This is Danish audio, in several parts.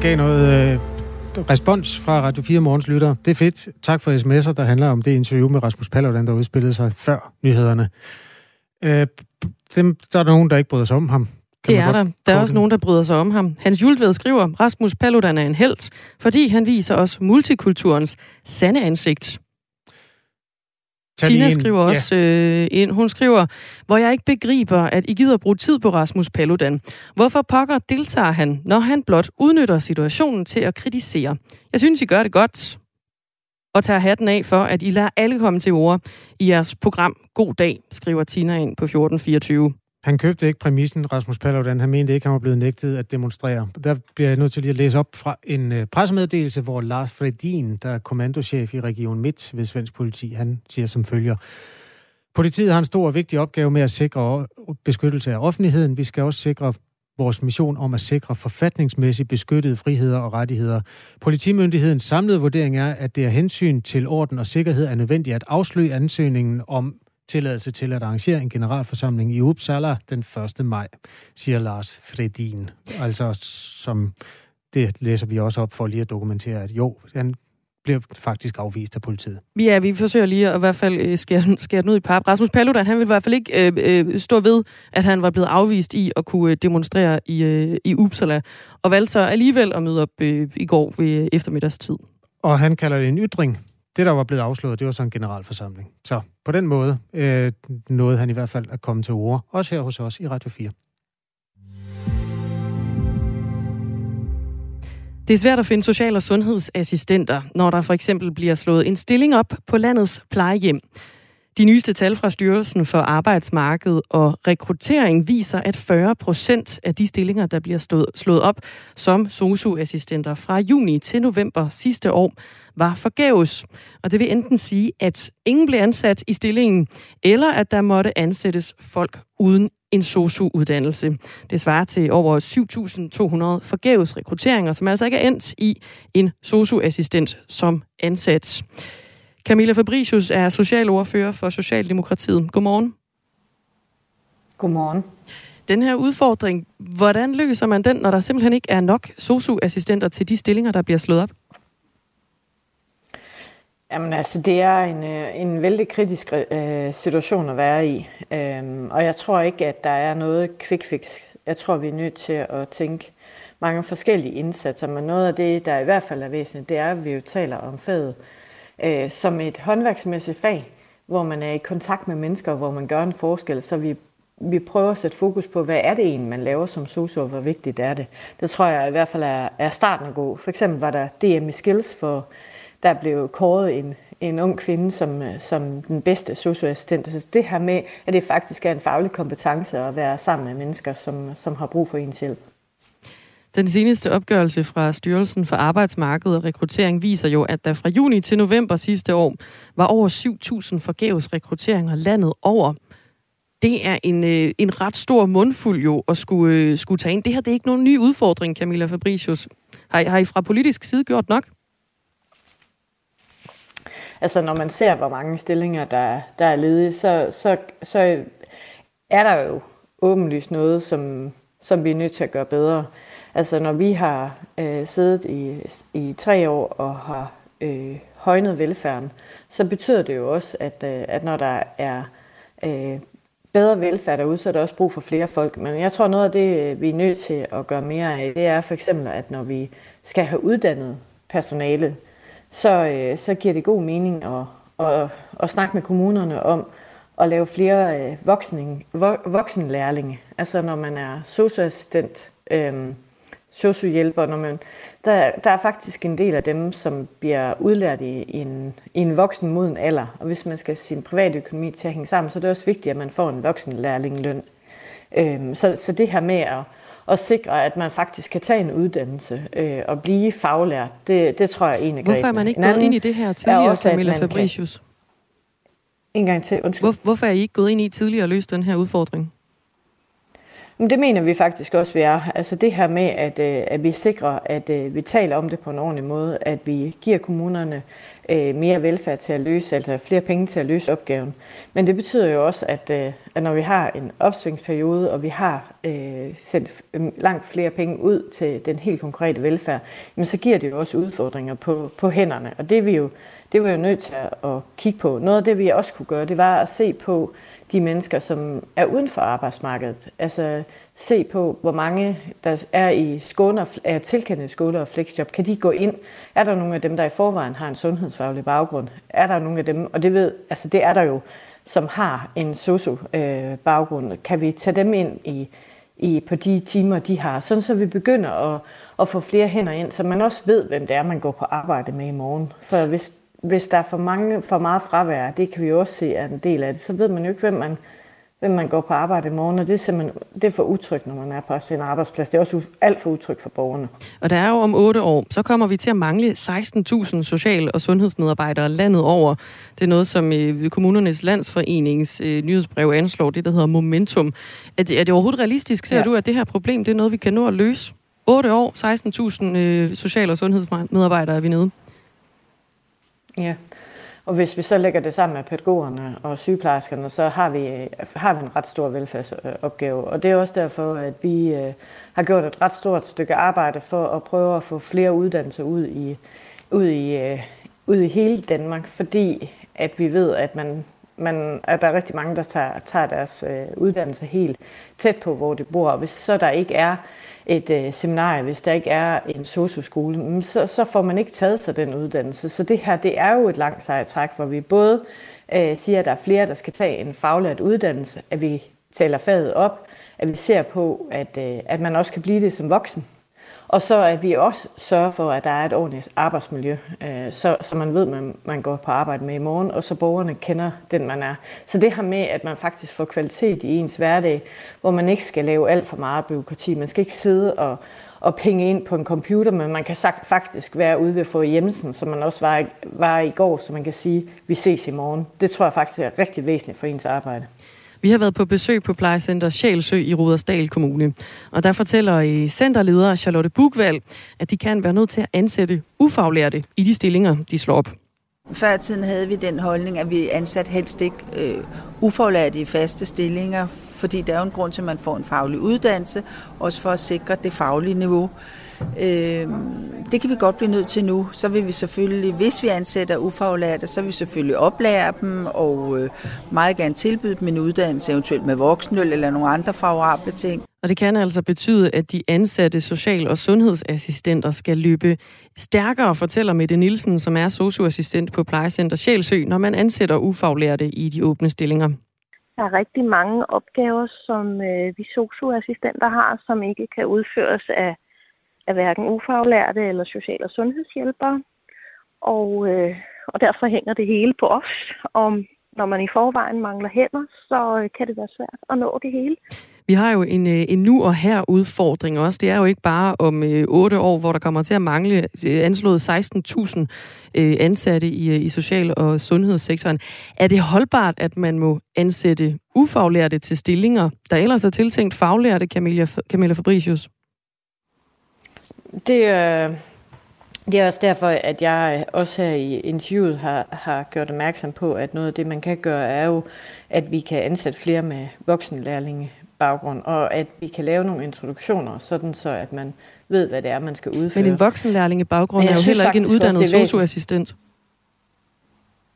Den gav noget øh, respons fra Radio 4 Morgens lytter. Det er fedt. Tak for sms'er, der handler om det interview med Rasmus Paludan, der udspillede sig før nyhederne. Øh, dem, der er nogen, der ikke bryder sig om ham. Kan det er der. Der er også nogen, der bryder sig om ham. Hans Jultved skriver, Rasmus Paludan er en held, fordi han viser os multikulturens sande ansigt. Tina skriver også ja. øh, ind, hun skriver, hvor jeg ikke begriber, at I gider bruge tid på Rasmus Paludan. Hvorfor pokker deltager han, når han blot udnytter situationen til at kritisere? Jeg synes, I gør det godt, og tager hatten af for, at I lader alle komme til ord i jeres program God Dag, skriver Tina ind på 1424. Han købte ikke præmissen, Rasmus Paludan. Han mente ikke, han var blevet nægtet at demonstrere. Der bliver jeg nødt til lige at læse op fra en øh, pressemeddelelse, hvor Lars Fredin, der er kommandochef i Region Midt ved Svensk Politi, han siger som følger. Politiet har en stor og vigtig opgave med at sikre beskyttelse af offentligheden. Vi skal også sikre vores mission om at sikre forfatningsmæssigt beskyttede friheder og rettigheder. Politimyndighedens samlede vurdering er, at det er hensyn til orden og sikkerhed er nødvendigt at afsløre ansøgningen om tilladelse til at arrangere en generalforsamling i Uppsala den 1. maj, siger Lars Fredin. Altså som det læser vi også op for lige at dokumentere, at jo, han bliver faktisk afvist af politiet. Ja, vi forsøger lige at i hvert fald øh, skære, skære den ud i pap. Rasmus Paludan, han vil i hvert fald ikke øh, øh, stå ved, at han var blevet afvist i at kunne øh, demonstrere i, øh, i Uppsala, og valgte så alligevel at møde op øh, i går ved eftermiddagstid. Og han kalder det en ytring, det, der var blevet afslået, det var så en generalforsamling. Så på den måde øh, nåede han i hvert fald at komme til ord, også her hos os i Radio 4. Det er svært at finde social- og sundhedsassistenter, når der for eksempel bliver slået en stilling op på landets plejehjem. De nyeste tal fra Styrelsen for Arbejdsmarked og Rekruttering viser, at 40 procent af de stillinger, der bliver stået, slået op som SOSU-assistenter fra juni til november sidste år, var forgæves. Og det vil enten sige, at ingen blev ansat i stillingen, eller at der måtte ansættes folk uden en SOSU-uddannelse. Det svarer til over 7.200 forgæves rekrutteringer, som altså ikke er endt i en SOSU-assistent som ansat. Camilla Fabricius er socialordfører for Socialdemokratiet. Godmorgen. Godmorgen. Den her udfordring, hvordan løser man den, når der simpelthen ikke er nok SOSU-assistenter til de stillinger, der bliver slået op? Jamen altså, det er en, øh, en vældig kritisk øh, situation at være i. Øhm, og jeg tror ikke, at der er noget quick fix. Jeg tror, vi er nødt til at tænke mange forskellige indsatser. Men noget af det, der i hvert fald er væsentligt, det er, at vi jo taler om faget øh, Øh, som et håndværksmæssigt fag, hvor man er i kontakt med mennesker, hvor man gør en forskel, så vi, vi prøver at sætte fokus på, hvad er det egentlig, man laver som socio, og hvor vigtigt er det. Det tror jeg i hvert fald er, er starten at gå. For eksempel var der DM i Skills, for der blev kåret en, en ung kvinde som, øh, som den bedste socioassistent. Så det her med, at det faktisk er en faglig kompetence at være sammen med mennesker, som, som har brug for ens hjælp. Den seneste opgørelse fra Styrelsen for Arbejdsmarked og Rekruttering viser jo, at der fra juni til november sidste år var over 7.000 forgæves rekrutteringer landet over. Det er en, øh, en ret stor mundfuld jo at skulle, øh, skulle tage ind. Det her det er ikke nogen ny udfordring, Camilla Fabricius. Har, har I fra politisk side gjort nok? Altså når man ser, hvor mange stillinger, der, der er ledige, så, så, så er der jo åbenlyst noget, som, som vi er nødt til at gøre bedre. Altså når vi har øh, siddet i, i tre år og har øh, højnet velfærden, så betyder det jo også, at, øh, at når der er øh, bedre velfærd derude, så er der også brug for flere folk. Men jeg tror, noget af det, øh, vi er nødt til at gøre mere af, det er for eksempel, at når vi skal have uddannet personale, så, øh, så giver det god mening at, at, at snakke med kommunerne om at lave flere øh, voksning, voksenlærlinge. Altså når man er socioassistent, øh, sociohjælper, når man, der, der er faktisk en del af dem, som bliver udlært i, i, en, i en voksen moden alder. Og hvis man skal sin private økonomi til at hænge sammen, så er det også vigtigt, at man får en voksen lærlingløn. Øhm, så, så det her med at, at sikre, at man faktisk kan tage en uddannelse øh, og blive faglært, det, det tror jeg er en af Hvorfor er man ikke gået ind i det her tidligere, også, Camilla Fabricius? Kan... En gang til, undskyld. Hvor, hvorfor er I ikke gået ind i tidligere og løst den her udfordring? Men det mener vi faktisk også, vi er. Altså det her med, at, øh, at vi sikrer, at øh, vi taler om det på en ordentlig måde, at vi giver kommunerne øh, mere velfærd til at løse, altså flere penge til at løse opgaven. Men det betyder jo også, at, at når vi har en opsvingsperiode, og vi har øh, sendt langt flere penge ud til den helt konkrete velfærd, jamen så giver det jo også udfordringer på, på hænderne. Og det er vi jo det var jo nødt til at kigge på. Noget af det, vi også kunne gøre, det var at se på de mennesker, som er uden for arbejdsmarkedet. Altså se på, hvor mange der er i skåne, er tilkendte skole og flexjob. Kan de gå ind? Er der nogle af dem, der i forvejen har en sundhedsfaglig baggrund? Er der nogle af dem, og det ved, altså det er der jo, som har en sosu-baggrund. Øh, kan vi tage dem ind i, i, på de timer, de har, sådan så vi begynder at, at få flere hænder ind, så man også ved, hvem det er, man går på arbejde med i morgen. For hvis hvis der er for, mange, for meget fravær, det kan vi også se er en del af det, så ved man jo ikke, hvem man, hvem man går på arbejde i morgen, og det er det er for utrygt, når man er på sin arbejdsplads. Det er også alt for utrygt for borgerne. Og der er jo om otte år, så kommer vi til at mangle 16.000 social- og sundhedsmedarbejdere landet over. Det er noget, som i kommunernes landsforenings øh, nyhedsbrev anslår, det der hedder Momentum. Er det, er det overhovedet realistisk, ser ja. du, at det her problem, det er noget, vi kan nå at løse? 8 år, 16.000 øh, social- og sundhedsmedarbejdere er vi nede. Ja, og hvis vi så lægger det sammen med pædagogerne og sygeplejerskerne, så har vi, har vi en ret stor velfærdsopgave. Og det er også derfor, at vi øh, har gjort et ret stort stykke arbejde for at prøve at få flere uddannelser ud i, ud i, øh, ud i hele Danmark, fordi at vi ved, at man man, at der er rigtig mange, der tager, tager deres øh, uddannelse helt tæt på, hvor de bor. Og hvis så der ikke er et øh, seminarie, hvis der ikke er en socioskole, så, så får man ikke taget sig den uddannelse. Så det her, det er jo et langt sejt træk, hvor vi både øh, siger, at der er flere, der skal tage en faglært uddannelse, at vi taler faget op, at vi ser på, at, øh, at man også kan blive det som voksen. Og så at vi også sørger for, at der er et ordentligt arbejdsmiljø, øh, så, så man ved, at man, man går på arbejde med i morgen, og så borgerne kender den, man er. Så det her med, at man faktisk får kvalitet i ens hverdag, hvor man ikke skal lave alt for meget byråkrati. Man skal ikke sidde og, og penge ind på en computer, men man kan sagt, faktisk være ude ved at få Jensen, som man også var, var i går, så man kan sige, vi ses i morgen. Det tror jeg faktisk er rigtig væsentligt for ens arbejde. Vi har været på besøg på plejecenter Sjælsø i Rudersdal Kommune. Og der fortæller i centerleder Charlotte Bugvald, at de kan være nødt til at ansætte ufaglærte i de stillinger, de slår op. Før tiden havde vi den holdning, at vi ansat helst ikke øh, ufaglærte i faste stillinger, fordi der er jo en grund til, at man får en faglig uddannelse, også for at sikre det faglige niveau. Øh, det kan vi godt blive nødt til nu. Så vil vi selvfølgelig, hvis vi ansætter ufaglærte, så vil vi selvfølgelig oplære dem og øh, meget gerne tilbyde dem en uddannelse, eventuelt med voksenøl eller nogle andre favorable ting. Og det kan altså betyde, at de ansatte social- og sundhedsassistenter skal løbe stærkere, fortæller Mette Nielsen, som er socioassistent på plejecenter Sjælsø, når man ansætter ufaglærte i de åbne stillinger. Der er rigtig mange opgaver, som øh, vi socioassistenter har, som ikke kan udføres af er hverken ufaglærte eller social- og sundhedshjælpere. Og, øh, og derfor hænger det hele på os. Om når man i forvejen mangler hænder, så øh, kan det være svært at nå det hele. Vi har jo en, øh, en nu og her udfordring også. Det er jo ikke bare om øh, 8 år, hvor der kommer til at mangle øh, anslået 16.000 øh, ansatte i, øh, i social- og sundhedssektoren. Er det holdbart, at man må ansætte ufaglærte til stillinger, der ellers er tiltænkt faglærte, Camilla, Camilla Fabricius? Det, øh, det er også derfor, at jeg også her i interviewet har, har gjort opmærksom på, at noget af det, man kan gøre, er jo, at vi kan ansætte flere med voksenlærlinge baggrund, og at vi kan lave nogle introduktioner, sådan så at man ved, hvad det er, man skal udføre. Men en voksenlærlinge baggrund er jo heller ikke en uddannet socioassistent.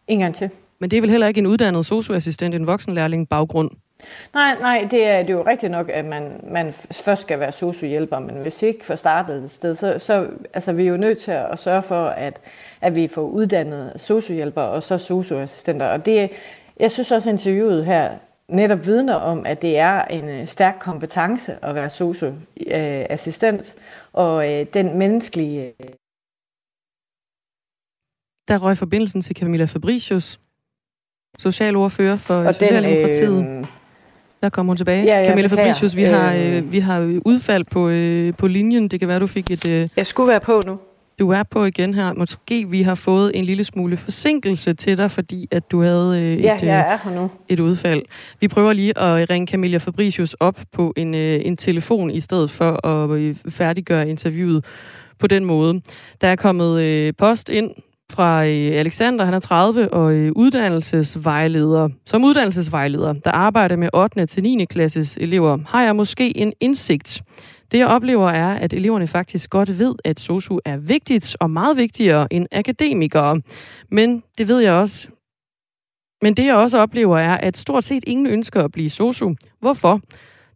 En gang til. Men det er vel heller ikke en uddannet socioassistent, en voksenlærling baggrund? Nej, nej, det er, det er jo rigtigt nok, at man, man først skal være sociohjælper, men hvis ikke får startet et sted, så, så altså, vi er jo nødt til at sørge for, at, at vi får uddannet sociohjælper og så socioassistenter. Og det, jeg synes også, interviewet her netop vidner om, at det er en øh, stærk kompetence at være socioassistent, og øh, den menneskelige... Øh, Der røg forbindelsen til Camilla Fabricius, socialordfører for og Socialdemokratiet. Den, øh, der kommer hun tilbage. Ja, ja, Camilla Fabricius, vi har, øh, øh, vi har udfald på, øh, på linjen. Det kan være, du fik et... Øh, jeg skulle være på nu. Du er på igen her. Måske vi har fået en lille smule forsinkelse til dig, fordi at du havde øh, ja, et, øh, jeg er her nu. et udfald. Vi prøver lige at ringe Camilla Fabricius op på en, øh, en telefon, i stedet for at øh, færdiggøre interviewet på den måde. Der er kommet øh, post ind fra øh, Alexander, han er 30 og øh, uddannelsesvejleder. Som uddannelsesvejleder, der arbejder med 8. til 9. klasses elever, har jeg måske en indsigt. Det jeg oplever er, at eleverne faktisk godt ved, at SOSU er vigtigt og meget vigtigere end akademikere. Men det ved jeg også. Men det jeg også oplever er, at stort set ingen ønsker at blive SOSU. Hvorfor?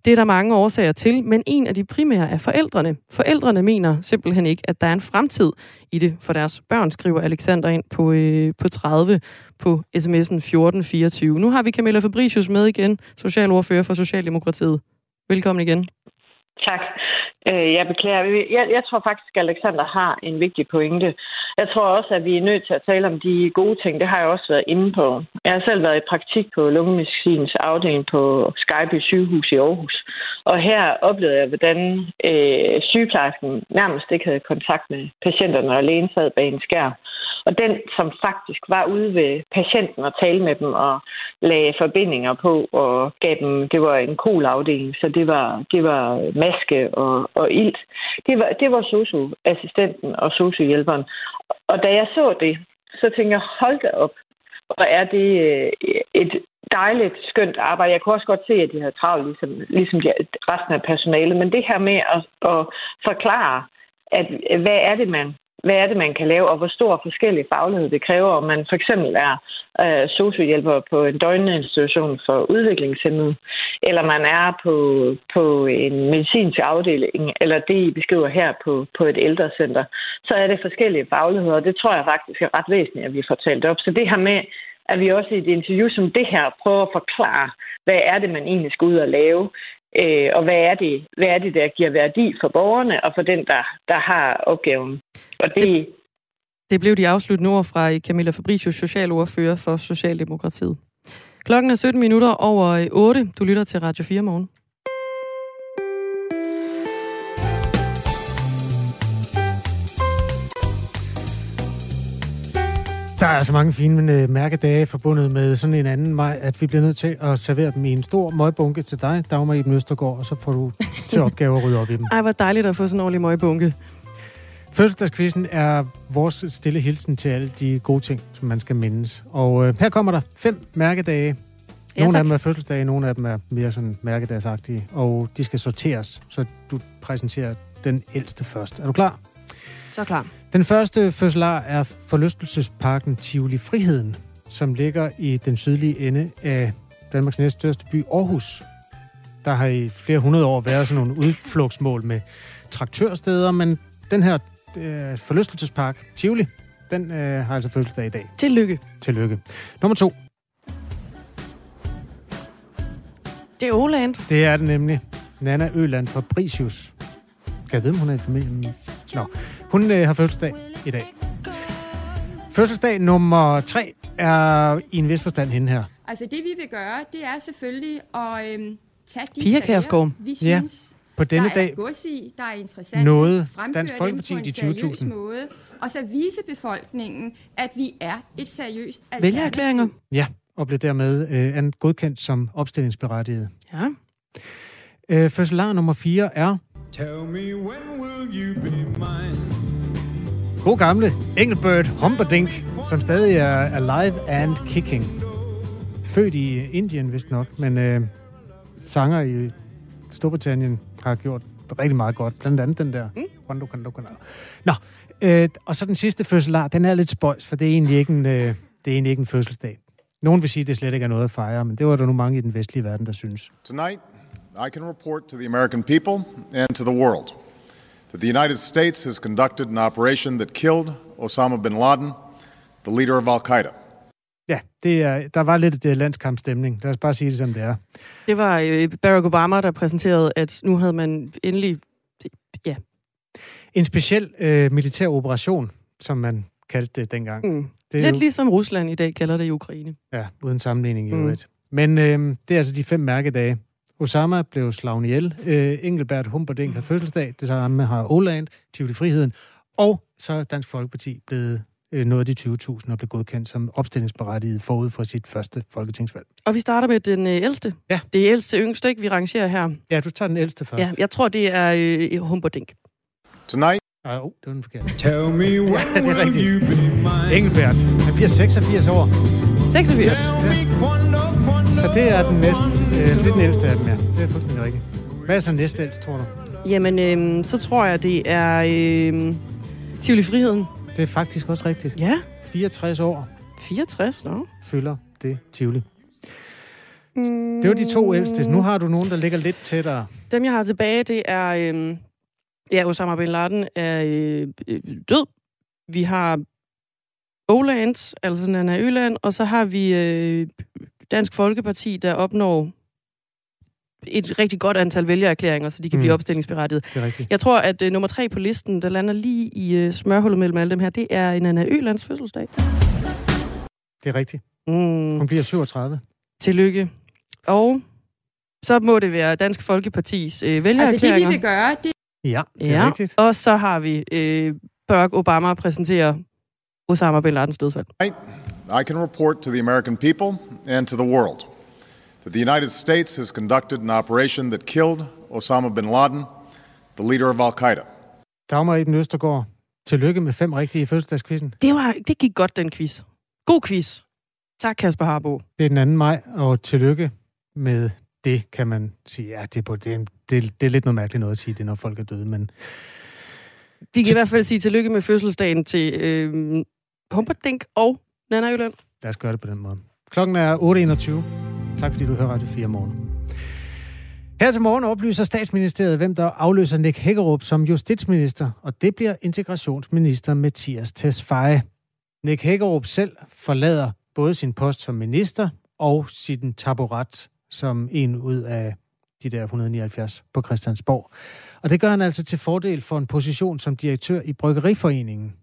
Det er der mange årsager til, men en af de primære er forældrene. Forældrene mener simpelthen ikke, at der er en fremtid i det for deres børn, skriver Alexander ind på, øh, på 30 på sms'en 1424. Nu har vi Camilla Fabricius med igen, socialordfører for Socialdemokratiet. Velkommen igen. Tak. Øh, jeg beklager. Jeg, jeg tror faktisk, at Alexander har en vigtig pointe. Jeg tror også, at vi er nødt til at tale om de gode ting. Det har jeg også været inde på. Jeg har selv været i praktik på lungemedicinens afdeling på Skyby sygehus i Aarhus. Og her oplevede jeg, hvordan øh, sygeplejersken nærmest ikke havde kontakt med patienterne, og lægen sad bag en skærm. Og den, som faktisk var ude ved patienten og tale med dem og lagde forbindinger på og gav dem, det var en kolafdeling, så det var, det var maske og, og ilt. Det var, det var socioassistenten og sociohjælperen. Og da jeg så det, så tænkte jeg, hold da op, hvor er det øh, et dejligt, skønt arbejde. Jeg kunne også godt se, at de havde travlt, ligesom, ligesom de, resten af personalet. Men det her med at, at forklare, at hvad er det, man hvad er det, man kan lave, og hvor stor forskellig faglighed det kræver, om man for eksempel er øh, sociohjælper på en døgninstitution for udviklingshemmede, eller man er på, på en medicinsk afdeling, eller det, I beskriver her på, på et ældrecenter, så er det forskellige fagligheder, og det tror jeg faktisk er ret væsentligt, at vi får talt op. Så det her med, at vi også i et interview som det her prøver at forklare, hvad er det, man egentlig skal ud og lave, øh, og hvad er, det, hvad er det, der giver værdi for borgerne og for den, der, der har opgaven. Og det, det, det blev de afsluttende ord fra Camilla Fabricius, socialordfører for Socialdemokratiet. Klokken er 17 minutter over øh, 8. Du lytter til Radio 4 morgen. Er så mange fine øh, mærkedage forbundet med sådan en anden maj, at vi bliver nødt til at servere dem i en stor møgbunke til dig, Dagmar Iben Østergaard, og så får du til opgave at rydde op i dem. Ej, hvor dejligt at få sådan en ordentlig møgbunke. Fødselsdagskvisten er vores stille hilsen til alle de gode ting, som man skal mindes. Og øh, her kommer der fem mærkedage. Nogle ja, af dem er fødselsdage, nogle af dem er mere sådan mærkedagsagtige, og de skal sorteres, så du præsenterer den ældste først. Er du klar? Så klar. Den første fødselar er forlystelsesparken Tivoli Friheden, som ligger i den sydlige ende af Danmarks næststørste by, Aarhus. Der har i flere hundrede år været sådan nogle udflugtsmål med traktørsteder, men den her øh, forlystelsespark, Tivoli, den øh, har altså fødselsdag i dag. Tillykke. Tillykke. Nummer to. Det er Åland. Det er det nemlig. Nana Øland fra Brisius. Kan jeg vide, om hun er i familien? Nå. Hun øh, har fødselsdag i dag. Fødselsdag nummer tre er i en vis forstand hende her. Altså det, vi vil gøre, det er selvfølgelig at øhm, tage de Pia sager, vi synes, ja, på denne der dag er gods i, der er interessant. noget Dansk Folkeparti de 20.000. måde, og så vise befolkningen, at vi er et seriøst alternativ. Vælgererklæringer. Ja, og blev dermed øh, godkendt som opstillingsberettiget. Ja. Øh, fødselar nummer 4 er... Tell me when will you be mine? God gamle Engelbert Humperdinck, som stadig er alive and kicking. Født i Indien, vist nok, men øh, sanger i Storbritannien har gjort rigtig meget godt. Blandt andet den der. Mm. Nå, øh, og så den sidste fødselar, den er lidt spøjs, for det er egentlig ikke en, øh, det er egentlig ikke en fødselsdag. Nogen vil sige, at det slet ikke er noget at fejre, men det var der nu mange i den vestlige verden, der synes. Tonight, I can report to the American people and to the world that the United States has conducted an operation that killed Osama bin Laden, the leader of Al-Qaeda. Ja, det er, der var lidt uh, landskampstemning. Lad os bare sige det, som det er. Det var øh, Barack Obama, der præsenterede, at nu havde man endelig... Ja. En speciel øh, militær operation, som man kaldte det dengang. Mm. Det er lidt jo... ligesom Rusland i dag kalder det i Ukraine. Ja, uden sammenligning i mm. øvrigt. Men øh, det er altså de fem mærkedage. Osama blev slagen ihjel. Øh, Engelbert Humperdinck har fødselsdag. Det samme har Åland, Tivoli Friheden. Og så er Dansk Folkeparti blevet øh, noget af de 20.000 og blev godkendt som opstillingsberettiget forud for sit første folketingsvalg. Og vi starter med den øh, ældste. Ja. Det er ældste yngste, ikke? Vi rangerer her. Ja, du tager den ældste først. Ja, jeg tror, det er øh, Humperdinck. Tonight, Ah, oh, det var den forkerte. Tell me when Ja, det er rigtigt. you be mine? Engelbert. Han bliver 86 år. 86. Tell me quando, quando. Så det er den næste. Øh, det er den ældste af dem, ja. Det er fuldstændig rigtigt. Hvad er så næste ældst, tror du? Jamen, øhm, så tror jeg, det er øhm, Tivoli Friheden. Det er faktisk også rigtigt. Ja, 64 år 64, nå. fylder det Tivoli. Mm, Det var de to ældste. Nu har du nogen, der ligger lidt tættere. Dem, jeg har tilbage, det er... Øhm, ja, Osama Bin Laden er øh, øh, død. Vi har Oland, altså Nana Øland, og så har vi øh, Dansk Folkeparti, der opnår et rigtig godt antal vælgererklæringer, så de kan Mm. blive opstillingsberettiget. Det er rigtigt. Jeg tror, at øh, nummer tre på listen, der lander lige i øh, smørhullet mellem alle dem her, det er Nana Ølands fødselsdag. Det er rigtigt. Mm. Hun bliver 37. Tillykke. Og så må det være Dansk Folkepartis øh, Altså det, vælgererklæringer. vi vil gøre, det Ja, det er ja. rigtigt. Og så har vi øh, Barack Obama præsenterer Osama Bin Ladens dødsfald. I can report to the American people and to the world that the United States has conducted an operation that killed Osama bin Laden, the leader of Al Qaeda. Dagmar Eben Østergaard. Tillykke med fem rigtige i fødselsdagskvisten. Det, var, det gik godt, den quiz. God quiz. Tak, Kasper Harbo. Det er den 2. maj, og tillykke med det, kan man sige. Ja, det er, på, det, det, det er lidt noget mærkeligt noget at sige det, når folk er døde, men Vi kan i hvert fald sige tillykke med fødselsdagen til øh, Pumperdink og Nana Jylland. lad os gøre det på den måde. Klokken er 8.21. Tak fordi du hører Radio 4 morgen. Her til morgen oplyser statsministeriet, hvem der afløser Nick Hækkerup som justitsminister, og det bliver integrationsminister Mathias Tesfaye. Nick Hækkerup selv forlader både sin post som minister og sin taburet som en ud af de der 179 på Christiansborg. Og det gør han altså til fordel for en position som direktør i Bryggeriforeningen,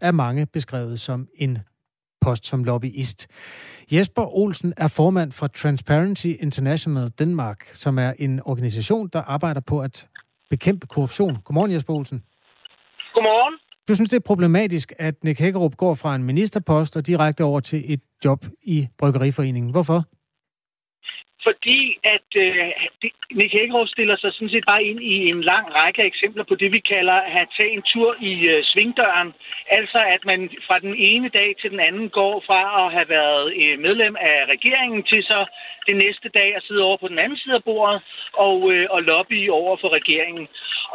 er mange beskrevet som en post som lobbyist. Jesper Olsen er formand for Transparency International Denmark, som er en organisation, der arbejder på at bekæmpe korruption. Godmorgen, Jesper Olsen. Godmorgen. Du synes, det er problematisk, at Nick Hækkerup går fra en ministerpost og direkte over til et job i Bryggeriforeningen. Hvorfor? Fordi at øh, Nick Hækkerup stiller sig sådan set bare ind i en lang række af eksempler på det, vi kalder at tage en tur i øh, svingdøren. Altså at man fra den ene dag til den anden går fra at have været øh, medlem af regeringen til så det næste dag at sidde over på den anden side af bordet og, øh, og lobby over for regeringen.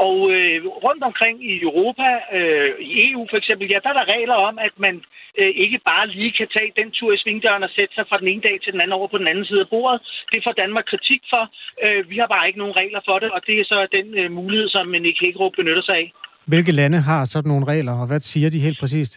Og øh, rundt omkring i Europa, øh, i EU for eksempel, ja, der er der regler om, at man øh, ikke bare lige kan tage den tur i svingdøren og sætte sig fra den ene dag til den anden over på den anden side af bordet. Det får Danmark kritik for. Øh, vi har bare ikke nogen regler for det, og det er så den øh, mulighed, som Nick Hækkerup benytter sig af. Hvilke lande har sådan nogle regler, og hvad siger de helt præcist?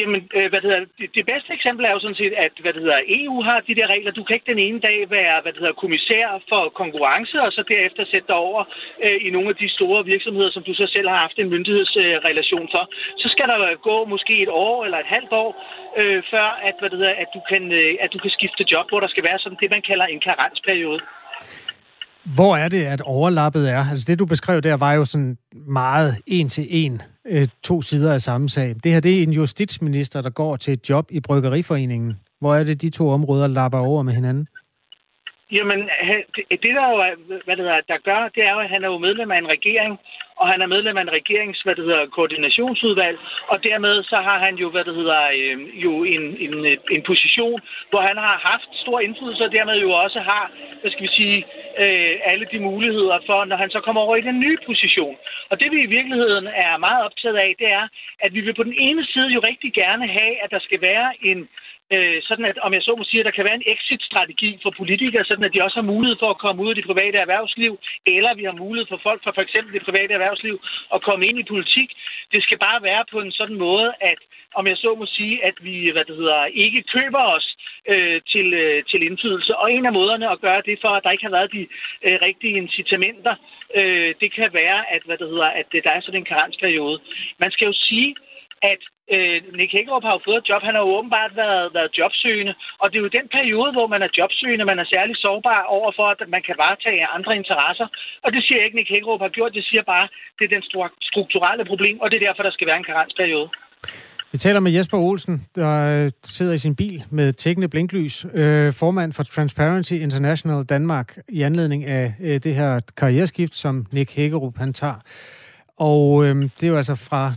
Jamen, øh, hvad det, hedder, det, det bedste eksempel er jo sådan set, at hvad det hedder, EU har de der regler. Du kan ikke den ene dag være hvad det hedder, kommissær for konkurrence, og så derefter sætte dig over øh, i nogle af de store virksomheder, som du så selv har haft en myndighedsrelation øh, for. Så skal der gå måske et år eller et halvt år, øh, før at, hvad det hedder, at, du kan, øh, at du kan skifte job, hvor der skal være sådan det, man kalder en karensperiode. Hvor er det, at overlappet er? Altså det, du beskrev der, var jo sådan meget en til en, øh, to sider af samme sag. Det her, det er en justitsminister, der går til et job i Bryggeriforeningen. Hvor er det, de to områder lapper over med hinanden? Jamen, det der jo hvad det hedder, der gør, det er jo, at han er jo medlem af en regering, og han er medlem af en regerings, hvad det hedder, koordinationsudvalg, og dermed så har han jo, hvad det hedder, øh, jo en, en, en position, hvor han har haft stor indflydelse, og dermed jo også har, hvad skal vi sige, øh, alle de muligheder for, når han så kommer over i den nye position. Og det vi i virkeligheden er meget optaget af, det er, at vi vil på den ene side jo rigtig gerne have, at der skal være en øh, sådan at, om jeg så må sige, at der kan være en exit-strategi for politikere, sådan at de også har mulighed for at komme ud af det private erhvervsliv, eller vi har mulighed for folk fra for eksempel det private erhvervsliv at komme ind i politik. Det skal bare være på en sådan måde, at om jeg så må sige, at vi hvad det hedder, ikke køber os øh, til, øh, til indflydelse. Og en af måderne at gøre det for, at der ikke har været de øh, rigtige incitamenter, øh, det kan være, at, hvad det hedder, at øh, der er sådan en karensperiode. Man skal jo sige, at øh, Nick Hækkerup har jo fået et job. Han har jo åbenbart været, været jobsøgende. Og det er jo den periode, hvor man er jobsøgende, man er særlig sårbar over for, at man kan varetage andre interesser. Og det siger jeg ikke, Nick Hækkerup har gjort. Det siger bare, det er den strukturelle problem, og det er derfor, der skal være en karensperiode. Vi taler med Jesper Olsen, der øh, sidder i sin bil med tækkende blinklys, øh, formand for Transparency International Danmark, i anledning af øh, det her karriereskift, som Nick Hækkerup han tager. Og øh, det er jo altså fra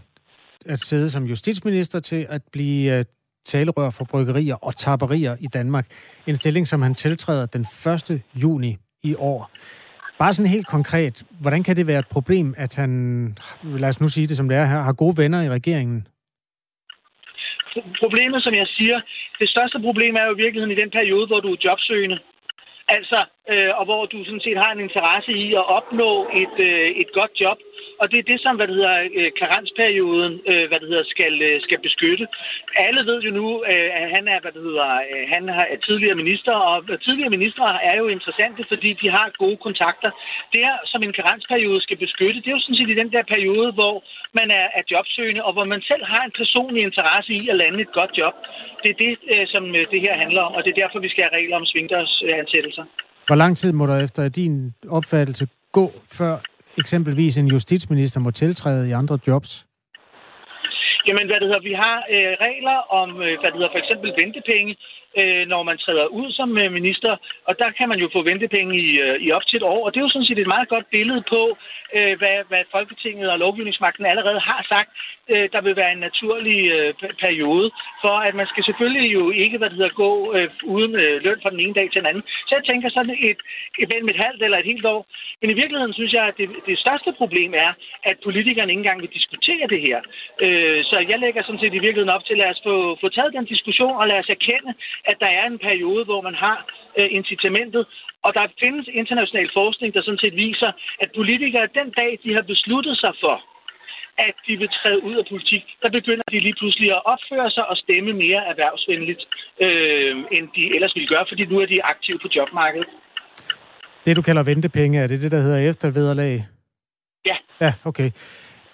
at sidde som justitsminister til at blive øh, talerør for bryggerier og tapperier i Danmark. En stilling, som han tiltræder den 1. juni i år. Bare sådan helt konkret, hvordan kan det være et problem, at han, lad os nu sige det som det er her, har gode venner i regeringen? Problemet, som jeg siger, det største problem er jo i virkeligheden i den periode, hvor du er jobsøgende. Altså, øh, og hvor du sådan set har en interesse i at opnå et, øh, et godt job. Og det er det, som hvad det hedder, øh, karensperioden øh, hvad det hedder, skal, øh, skal beskytte. Alle ved jo nu, øh, at han er, hvad det hedder, øh, han er tidligere minister, og tidligere ministre er jo interessante, fordi de har gode kontakter. Det, som en karensperiode skal beskytte, det er jo sådan set i den der periode, hvor man er, er jobsøgende, og hvor man selv har en personlig interesse i at lande et godt job. Det er det, øh, som øh, det her handler om, og det er derfor, vi skal have regler om svingdørsansættelser. Hvor lang tid må der efter din opfattelse gå, før eksempelvis en justitsminister må tiltræde i andre jobs? Jamen, hvad det hedder, vi har øh, regler om, øh, hvad det hedder, for eksempel ventepenge, øh, når man træder ud som øh, minister, og der kan man jo få ventepenge i, øh, i op til et år, og det er jo sådan set et meget godt billede på, øh, hvad, hvad Folketinget og lovgivningsmagten allerede har sagt, øh, der vil være en naturlig øh, periode, for at man skal selvfølgelig jo ikke, hvad det hedder, gå øh, uden øh, løn fra den ene dag til den anden. Så jeg tænker sådan et, et, et halvt eller et helt år. Men i virkeligheden synes jeg, at det, det største problem er, at politikerne ikke engang vil diskutere det her. Øh, så jeg lægger sådan set i virkeligheden op til, at lad os få, få taget den diskussion, og lad os erkende, at der er en periode, hvor man har øh, incitamentet, og der findes international forskning, der sådan set viser, at politikere den dag, de har besluttet sig for, at de vil træde ud af politik, der begynder de lige pludselig at opføre sig og stemme mere erhvervsvenligt, øh, end de ellers ville gøre, fordi nu er de aktive på jobmarkedet. Det, du kalder ventepenge, er det det, der hedder eftervederlag? Ja. Ja, okay.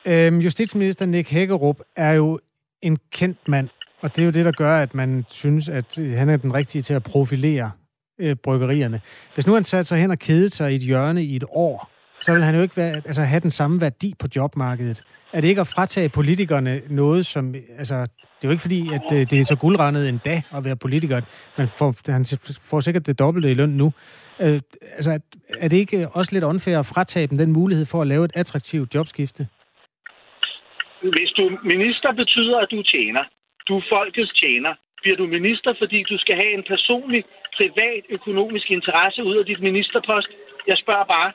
Øhm, justitsminister Nick Hækkerup er jo en kendt mand, og det er jo det, der gør, at man synes, at han er den rigtige til at profilere øh, bryggerierne. Hvis nu han satte sig hen og kedede sig i et hjørne i et år, så vil han jo ikke være, altså, have den samme værdi på jobmarkedet. Er det ikke at fratage politikerne noget, som... Altså, det er jo ikke fordi, at det, det er så guldrendet en dag at være politiker. Man får, han får sikkert det dobbelte i løn nu. Øh, altså, er det ikke også lidt unfair at fratage dem den mulighed for at lave et attraktivt jobskifte? Hvis du minister betyder, at du tjener. Du er folkets tjener. Bliver du minister, fordi du skal have en personlig, privat, økonomisk interesse ud af dit ministerpost? Jeg spørger bare.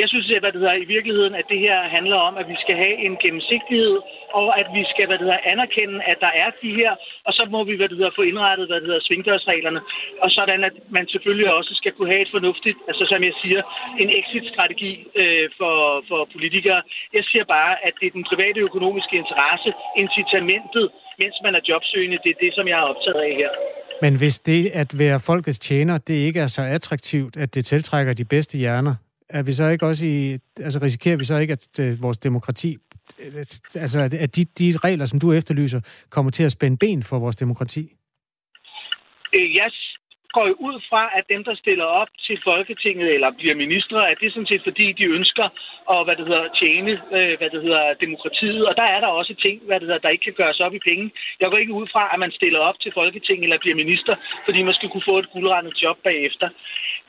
Jeg synes, at hvad det hedder, i virkeligheden, at det her handler om, at vi skal have en gennemsigtighed, og at vi skal hvad det hedder, anerkende, at der er de her, og så må vi hvad det hedder, få indrettet hvad det hedder, svingdørsreglerne, og sådan, at man selvfølgelig også skal kunne have et fornuftigt, altså som jeg siger, en exit-strategi øh, for, for politikere. Jeg siger bare, at det er den private økonomiske interesse, incitamentet, mens man er jobsøgende, det er det, som jeg er optaget af her. Men hvis det at være folkets tjener, det ikke er så attraktivt, at det tiltrækker de bedste hjerner, er vi så ikke også i, altså risikerer vi så ikke, at øh, vores demokrati, altså at de, de regler, som du efterlyser, kommer til at spænde ben for vores demokrati? Øh, jeg går jo ud fra, at dem, der stiller op til Folketinget eller bliver ministre, at det er sådan set fordi, de ønsker at hvad det hedder, tjene øh, hvad det hedder, demokratiet. Og der er der også ting, hvad det hedder, der ikke kan gøres op i penge. Jeg går ikke ud fra, at man stiller op til Folketinget eller bliver minister, fordi man skal kunne få et guldrendet job bagefter.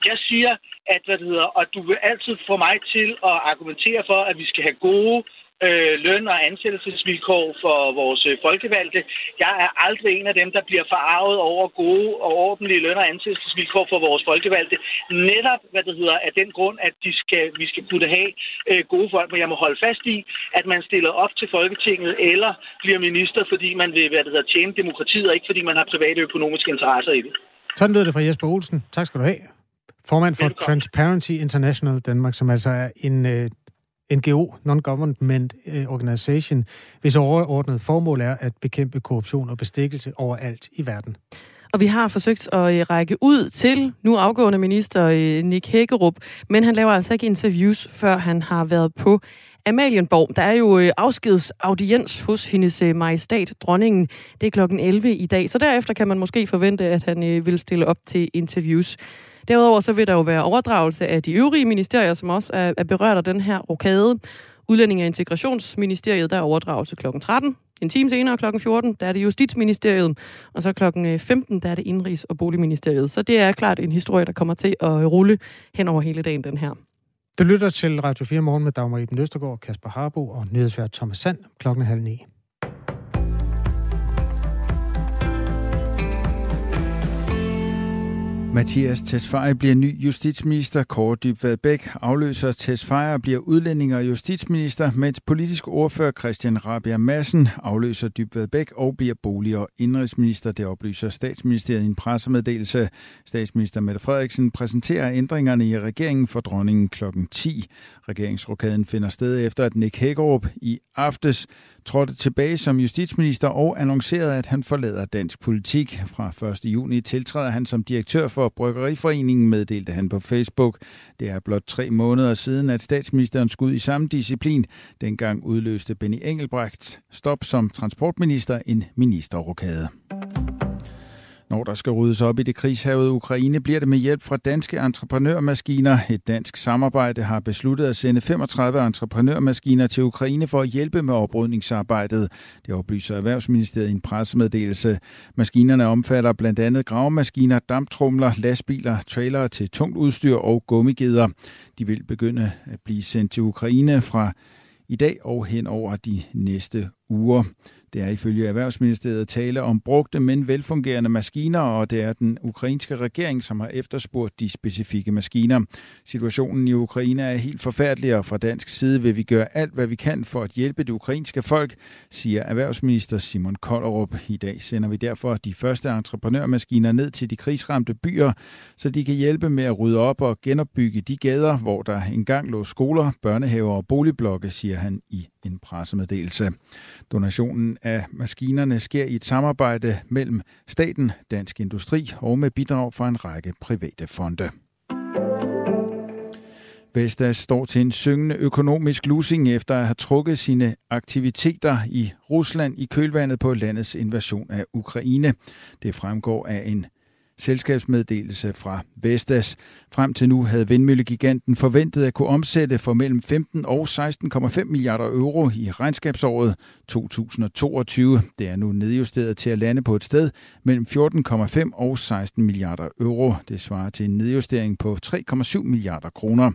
Jeg siger, at, hvad det hedder, og du vil altid få mig til at argumentere for, at vi skal have gode øh, løn- og ansættelsesvilkår for vores øh, folkevalgte. Jeg er aldrig en af dem, der bliver forarvet over gode og ordentlige løn- og ansættelsesvilkår for vores folkevalgte. Netop, hvad det hedder, af den grund, at de skal, vi skal kunne have øh, gode folk. Men jeg må holde fast i, at man stiller op til Folketinget eller bliver minister, fordi man vil hvad det hedder, tjene demokratiet, og ikke fordi man har private økonomiske interesser i det. Sådan lød det fra Jesper Olsen. Tak skal du have. Formand for Velkommen. Transparency International Danmark, som altså er en øh, NGO, Non-Government eh, Organization, hvis overordnet formål er at bekæmpe korruption og bestikkelse overalt i verden. Og vi har forsøgt at eh, række ud til nu afgående minister eh, Nick Hækkerup, men han laver altså ikke interviews, før han har været på Amalienborg. Der er jo afskedsaudiens hos hendes majestat, dronningen. Det er klokken 11 i dag, så derefter kan man måske forvente, at han vil stille op til interviews. Derudover så vil der jo være overdragelse af de øvrige ministerier, som også er, er berørt af den her rokade. Udlænding- og Integrationsministeriet, der er overdragelse kl. 13. En time senere kl. 14, der er det Justitsministeriet, og så kl. 15, øh, der er det Indrigs- og Boligministeriet. Så det er klart en historie, der kommer til at øh, rulle hen over hele dagen, den her. Du lytter til Radio 4 Morgen med Dagmar Iben Østergaard, Kasper Harbo og nyhedsvært Thomas Sand klokken halv ni. Mathias Tesfaye bliver ny justitsminister. Kåre Dybvad Bæk afløser Tesfaye og bliver udlænding og justitsminister, mens politisk ordfører Christian Rabia Madsen afløser Dybvad Bæk og bliver bolig- og indrigsminister. Det oplyser statsministeriet i en pressemeddelelse. Statsminister Mette Frederiksen præsenterer ændringerne i regeringen for dronningen kl. 10. Regeringsrokaden finder sted efter, at Nick Hækkerup i aftes trådte tilbage som justitsminister og annoncerede, at han forlader dansk politik. Fra 1. juni tiltræder han som direktør for Bryggeriforeningen, meddelte han på Facebook. Det er blot tre måneder siden, at statsministeren skud i samme disciplin. Dengang udløste Benny Engelbrechts stop som transportminister en ministerrokade. Når der skal ryddes op i det krigshavede Ukraine, bliver det med hjælp fra danske entreprenørmaskiner. Et dansk samarbejde har besluttet at sende 35 entreprenørmaskiner til Ukraine for at hjælpe med oprydningsarbejdet. Det oplyser Erhvervsministeriet i en pressemeddelelse. Maskinerne omfatter blandt andet gravemaskiner, damptrumler, lastbiler, trailere til tungt udstyr og gummigeder. De vil begynde at blive sendt til Ukraine fra i dag og hen over de næste uger. Det er ifølge Erhvervsministeriet tale om brugte, men velfungerende maskiner, og det er den ukrainske regering, som har efterspurgt de specifikke maskiner. Situationen i Ukraine er helt forfærdelig, og fra dansk side vil vi gøre alt, hvad vi kan for at hjælpe det ukrainske folk, siger erhvervsminister Simon Kollerup. I dag sender vi derfor de første entreprenørmaskiner ned til de krigsramte byer, så de kan hjælpe med at rydde op og genopbygge de gader, hvor der engang lå skoler, børnehaver og boligblokke, siger han i en pressemeddelelse. Donationen af maskinerne sker i et samarbejde mellem staten, Dansk Industri og med bidrag fra en række private fonde. Vestas står til en syngende økonomisk losing efter at have trukket sine aktiviteter i Rusland i kølvandet på landets invasion af Ukraine. Det fremgår af en selskabsmeddelelse fra Vestas. Frem til nu havde vindmøllegiganten forventet at kunne omsætte for mellem 15 og 16,5 milliarder euro i regnskabsåret 2022. Det er nu nedjusteret til at lande på et sted mellem 14,5 og 16 milliarder euro. Det svarer til en nedjustering på 3,7 milliarder kroner.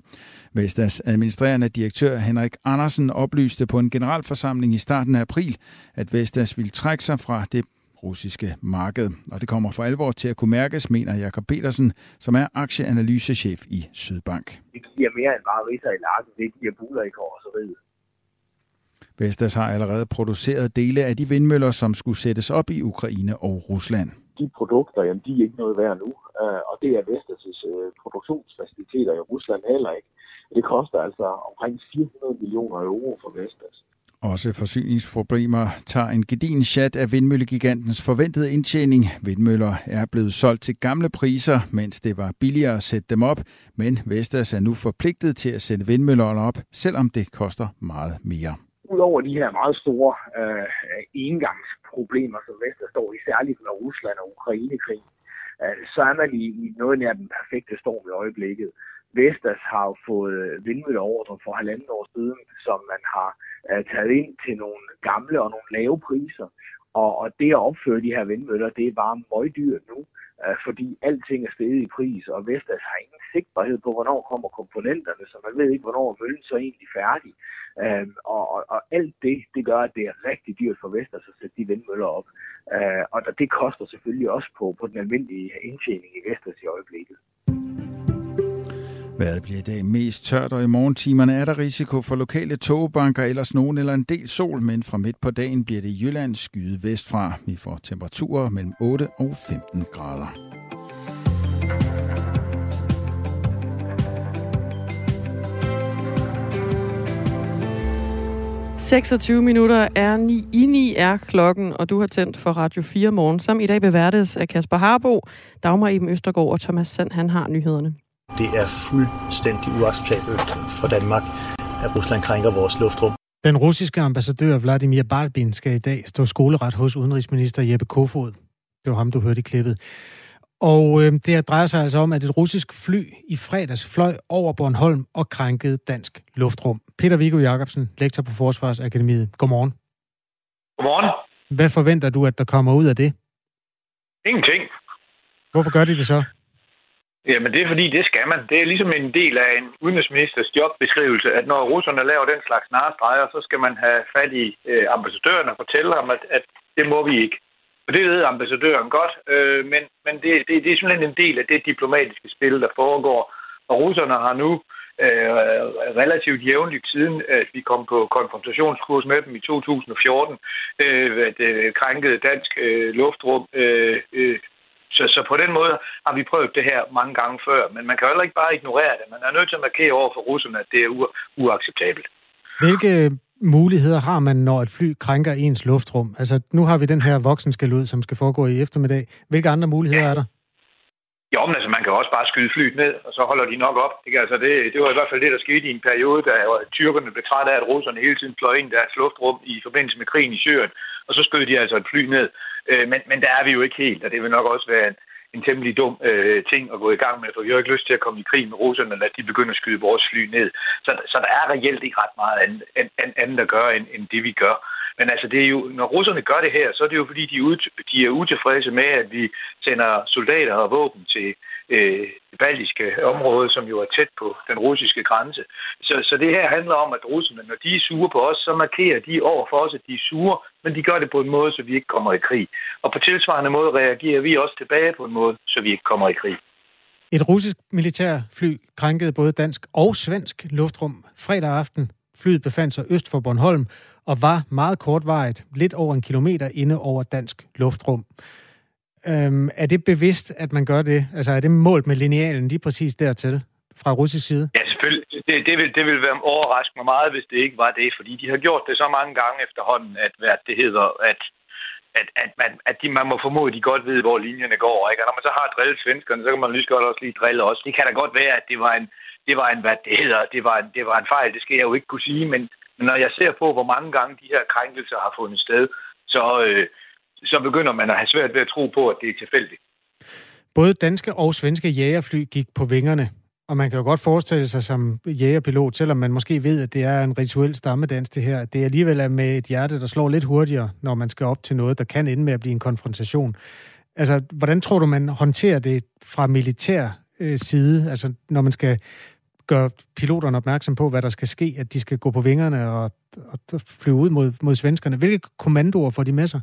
Vestas administrerende direktør Henrik Andersen oplyste på en generalforsamling i starten af april, at Vestas ville trække sig fra det russiske marked. Og det kommer for alvor til at kunne mærkes, mener Jakob Petersen, som er aktieanalysechef i Sydbank. Det giver mere end bare riser i lakken, det giver buler i kår og så videre. Vestas har allerede produceret dele af de vindmøller, som skulle sættes op i Ukraine og Rusland. De produkter, jamen, de er ikke noget værd nu, øh, og det er Vestas' øh, produktionsfaciliteter i Rusland heller ikke. Det koster altså omkring 400 millioner euro for Vestas. Også forsyningsproblemer tager en gedin chat af vindmøllegigantens forventede indtjening. Vindmøller er blevet solgt til gamle priser, mens det var billigere at sætte dem op, men Vestas er nu forpligtet til at sætte vindmøllerne op, selvom det koster meget mere. Udover de her meget store øh, engangsproblemer, som Vestas står i, særligt med Rusland og Ukrainekrig, øh, så er man i, i noget nær den perfekte storm i øjeblikket. Vestas har jo fået vindmølleordre for halvanden år siden, som man har øh, taget ind til nogle gamle og nogle lave priser. Og, og det at opføre de her vindmøller, det er bare møgdyrt nu, øh, fordi alting er steget i pris, og Vestas har ingen sigtbarhed på, hvornår kommer komponenterne, så man ved ikke, hvornår møllen så er egentlig færdig. Øh, og, og, og alt det, det gør, at det er rigtig dyrt for Vestas at sætte de vindmøller op. Øh, og det koster selvfølgelig også på, på den almindelige indtjening i Vestas i øjeblikket. Vejret bliver i dag mest tørt, og i morgentimerne er der risiko for lokale tågebanker ellers nogen eller en del sol, men fra midt på dagen bliver det Jylland skyet vestfra. Vi får temperaturer mellem 8 og 15 grader. – 26 minutter er 9 i 9 er klokken, og du har tændt for Radio 4 morgen, som i dag beværtes af Kasper Harbo, Dagmar Eben Østergaard og Thomas Sand, han har nyhederne. Det er fuldstændig uacceptabelt for Danmark, at Rusland krænker vores luftrum. Den russiske ambassadør Vladimir Barbin skal i dag stå skoleret hos udenrigsminister Jeppe Kofod. Det var ham, du hørte i klippet. Og øh, det drejer sig altså om, at et russisk fly i fredags fløj over Bornholm og krænkede dansk luftrum. Peter Viggo Jacobsen, lektor på Forsvarsakademiet. Godmorgen. Godmorgen. Hvad forventer du, at der kommer ud af det? Ingenting. Hvorfor gør de det så? Jamen, det er fordi, det skal man. Det er ligesom en del af en udenrigsministers jobbeskrivelse, at når russerne laver den slags narestreger, så skal man have fat i øh, ambassadøren og fortælle ham, at, at det må vi ikke. Og det ved ambassadøren godt, øh, men, men det, det, det er simpelthen en del af det diplomatiske spil, der foregår. Og russerne har nu øh, relativt jævnligt siden, at vi kom på konfrontationskurs med dem i 2014, øh, at, øh, krænket dansk øh, luftrum øh, øh, så, så på den måde har vi prøvet det her mange gange før, men man kan heller ikke bare ignorere det. Man er nødt til at markere over for russerne, at det er u- uacceptabelt. Hvilke muligheder har man, når et fly krænker ens luftrum? Altså, nu har vi den her voksenskæld som skal foregå i eftermiddag. Hvilke andre muligheder ja. er der? Jo, men altså, man kan også bare skyde flyet ned, og så holder de nok op. Det, altså, det, det var i hvert fald det, der skete i en periode, da tyrkerne blev trætte af, at russerne hele tiden fløj ind i deres luftrum i forbindelse med krigen i Syrien, og så skød de altså et fly ned. Øh, men, men der er vi jo ikke helt, og det vil nok også være en, en temmelig dum øh, ting at gå i gang med, for vi har ikke lyst til at komme i krig med russerne, når de begynder at skyde vores fly ned. Så, så der er reelt ikke ret meget andet, andet, andet at gøre, end, end det vi gør. Men altså, det er jo, når russerne gør det her, så er det jo fordi, de er, ud, de er utilfredse med, at vi sender soldater og våben til øh, det baltiske område, som jo er tæt på den russiske grænse. Så, så det her handler om, at russerne, når de er sure på os, så markerer de over for os, at de er sure, men de gør det på en måde, så vi ikke kommer i krig. Og på tilsvarende måde reagerer vi også tilbage på en måde, så vi ikke kommer i krig. Et russisk militærfly krænkede både dansk og svensk luftrum fredag aften. Flyet befandt sig øst for Bornholm og var meget kortvarigt, lidt over en kilometer inde over dansk luftrum. Øhm, er det bevidst, at man gør det? Altså er det målt med linealen lige præcis dertil fra russisk side? Ja, selvfølgelig. Det, det, vil, det vil være overraske mig meget, hvis det ikke var det, fordi de har gjort det så mange gange efterhånden, at hvad det hedder, at at, at, man, at de, man må formode, at de godt ved, hvor linjerne går. Ikke? Og når man så har drillet svenskerne, så kan man lige godt også lige drille os. Det kan da godt være, at det var en, det var en hvad det hedder, det var en, det var en fejl. Det skal jeg jo ikke kunne sige, men når jeg ser på, hvor mange gange de her krænkelser har fundet sted, så, øh, så begynder man at have svært ved at tro på, at det er tilfældigt. Både danske og svenske jægerfly gik på vingerne, og man kan jo godt forestille sig som jægerpilot, selvom man måske ved, at det er en rituel stammedans det her, det alligevel er med et hjerte, der slår lidt hurtigere, når man skal op til noget, der kan ende med at blive en konfrontation. Altså, hvordan tror du, man håndterer det fra militær øh, side, altså når man skal gør piloterne opmærksom på, hvad der skal ske, at de skal gå på vingerne og, og flyve ud mod, mod svenskerne. Hvilke kommandoer får de med sig?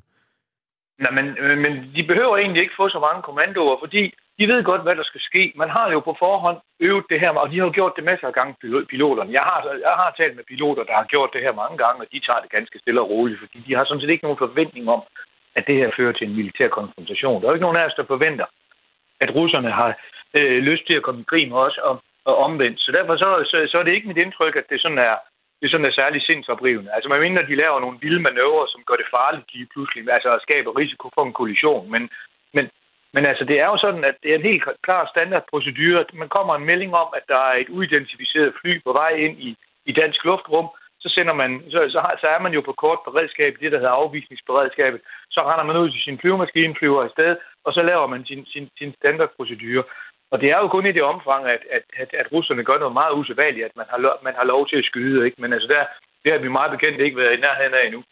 Nej, men, men de behøver egentlig ikke få så mange kommandoer, fordi de ved godt, hvad der skal ske. Man har jo på forhånd øvet det her, og de har jo gjort det masser af gange, piloterne. Jeg har, jeg har talt med piloter, der har gjort det her mange gange, og de tager det ganske stille og roligt, fordi de har sådan set ikke nogen forventning om, at det her fører til en militær konfrontation. Der er jo ikke nogen af os, der forventer, at russerne har øh, lyst til at komme i krig med os og, og omvendt. Så derfor så, så, så er det ikke mit indtryk, at det sådan er det sådan er særlig sindsoprivende. Altså man mener, at de laver nogle vilde manøvrer, som gør det farligt lige pludselig, altså skaber risiko for en kollision. Men, men, men altså det er jo sådan, at det er en helt klar standardprocedure. Man kommer en melding om, at der er et uidentificeret fly på vej ind i, i dansk luftrum, så, sender man, så, så, har, så er man jo på kort beredskab, det der hedder afvisningsberedskabet. Så render man ud til sin flyvemaskine, flyver afsted, og så laver man sin, sin, sin standardprocedure. Og det er jo kun i det omfang, at, at, at, at russerne gør noget meget usædvanligt, at man har, lov, man har lov til at skyde. Ikke? Men altså der, det har vi meget bekendt ikke været i nærheden af endnu.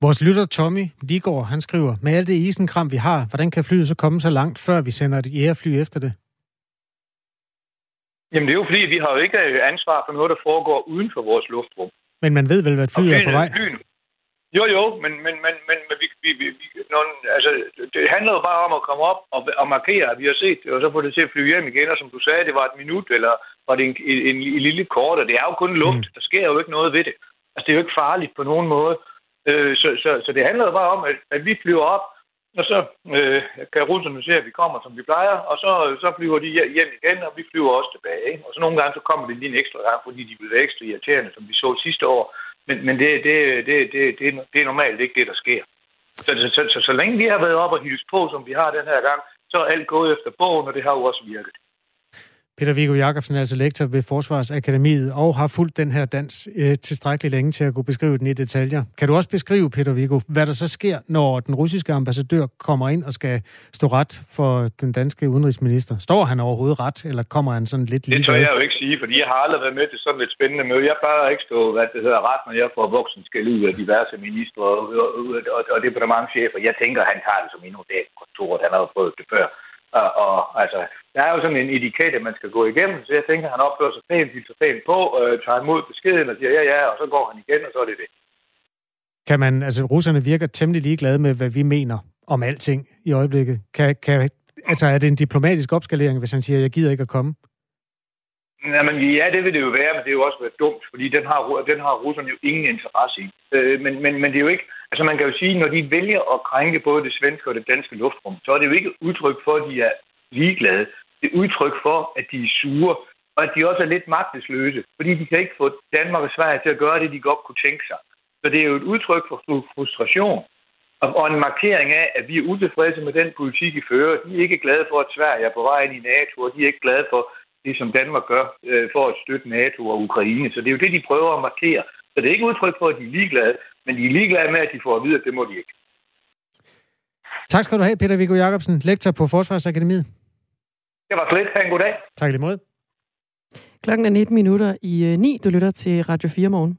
Vores lytter Tommy Ligård, han skriver, med alt det isenkram, vi har, hvordan kan flyet så komme så langt, før vi sender et jægerfly efter det? Jamen det er jo fordi, vi har jo ikke ansvar for noget, der foregår uden for vores luftrum. Men man ved vel, hvad flyet er på vej? Flyene, jo, jo, men, men, men, men, men vi, vi, vi, når, altså, det handler jo bare om at komme op og, og markere, at vi har set det, og så få det til at flyve hjem igen, og som du sagde, det var et minut, eller var det en, en, en, en lille kort, og det er jo kun luft, mm. der sker jo ikke noget ved det. Altså, det er jo ikke farligt på nogen måde. Øh, så, så, så det handler jo bare om, at, at vi flyver op, og så øh, kan russerne se, at vi kommer, som vi plejer, og så, så flyver de hjem igen, og vi flyver også tilbage. Ikke? Og så nogle gange, så kommer det lige en ekstra gang, fordi de være ekstra irriterende, som vi så sidste år, men, men det, det, det, det, det, det er normalt ikke det, der sker. Så, så, så, så, så længe vi har været op og hilse på, som vi har den her gang, så er alt gået efter bogen, og det har jo også virket. Peter Viggo Jacobsen er altså lektor ved Forsvarsakademiet og har fulgt den her dans øh, tilstrækkeligt længe til at kunne beskrive den i detaljer. Kan du også beskrive, Peter Viggo, hvad der så sker, når den russiske ambassadør kommer ind og skal stå ret for den danske udenrigsminister? Står han overhovedet ret, eller kommer han sådan lidt lige Det tør jeg jo ikke sige, fordi jeg har aldrig været med til sådan et spændende møde. Jeg plejer ikke stå, hvad det hedder, ret, når jeg får voksen skal ud af diverse ministre og, og, og, og departementchefer. Jeg tænker, han tager det som endnu det kontor, han har prøvet det før. Og, og altså, der er jo sådan en etikette, man skal gå igennem, så jeg tænker, han opfører sig pænt, hilser pænt på, øh, tager imod beskeden og siger ja, ja, og så går han igen, og så er det det. Kan man, altså russerne virker temmelig ligeglade med, hvad vi mener om alting i øjeblikket. Kan, kan, altså er det en diplomatisk opskalering, hvis han siger, jeg gider ikke at komme? Jamen, ja, det vil det jo være, men det er jo også været dumt, fordi den har, den har russerne jo ingen interesse i. Øh, men, men, men det er jo ikke... Altså, man kan jo sige, når de vælger at krænke både det svenske og det danske luftrum, så er det jo ikke udtryk for, at de er ligeglade. Det er udtryk for, at de er sure, og at de også er lidt magtesløse, fordi de kan ikke få Danmark og Sverige til at gøre det, de godt kunne tænke sig. Så det er jo et udtryk for frustration og en markering af, at vi er utilfredse med den politik, I fører. De er ikke glade for, at Sverige er på vej ind i NATO, og de er ikke glade for det, som Danmark gør øh, for at støtte NATO og Ukraine. Så det er jo det, de prøver at markere. Så det er ikke udtryk for, at de er ligeglade, men de er ligeglade med, at de får at vide, at det må de ikke. Tak skal du have, Peter Viggo Jacobsen, lektor på Forsvarsakademiet. Det var slet. Ha' en god dag. Tak lige måde. Klokken er 19 minutter i 9. Øh, du lytter til Radio 4 morgen.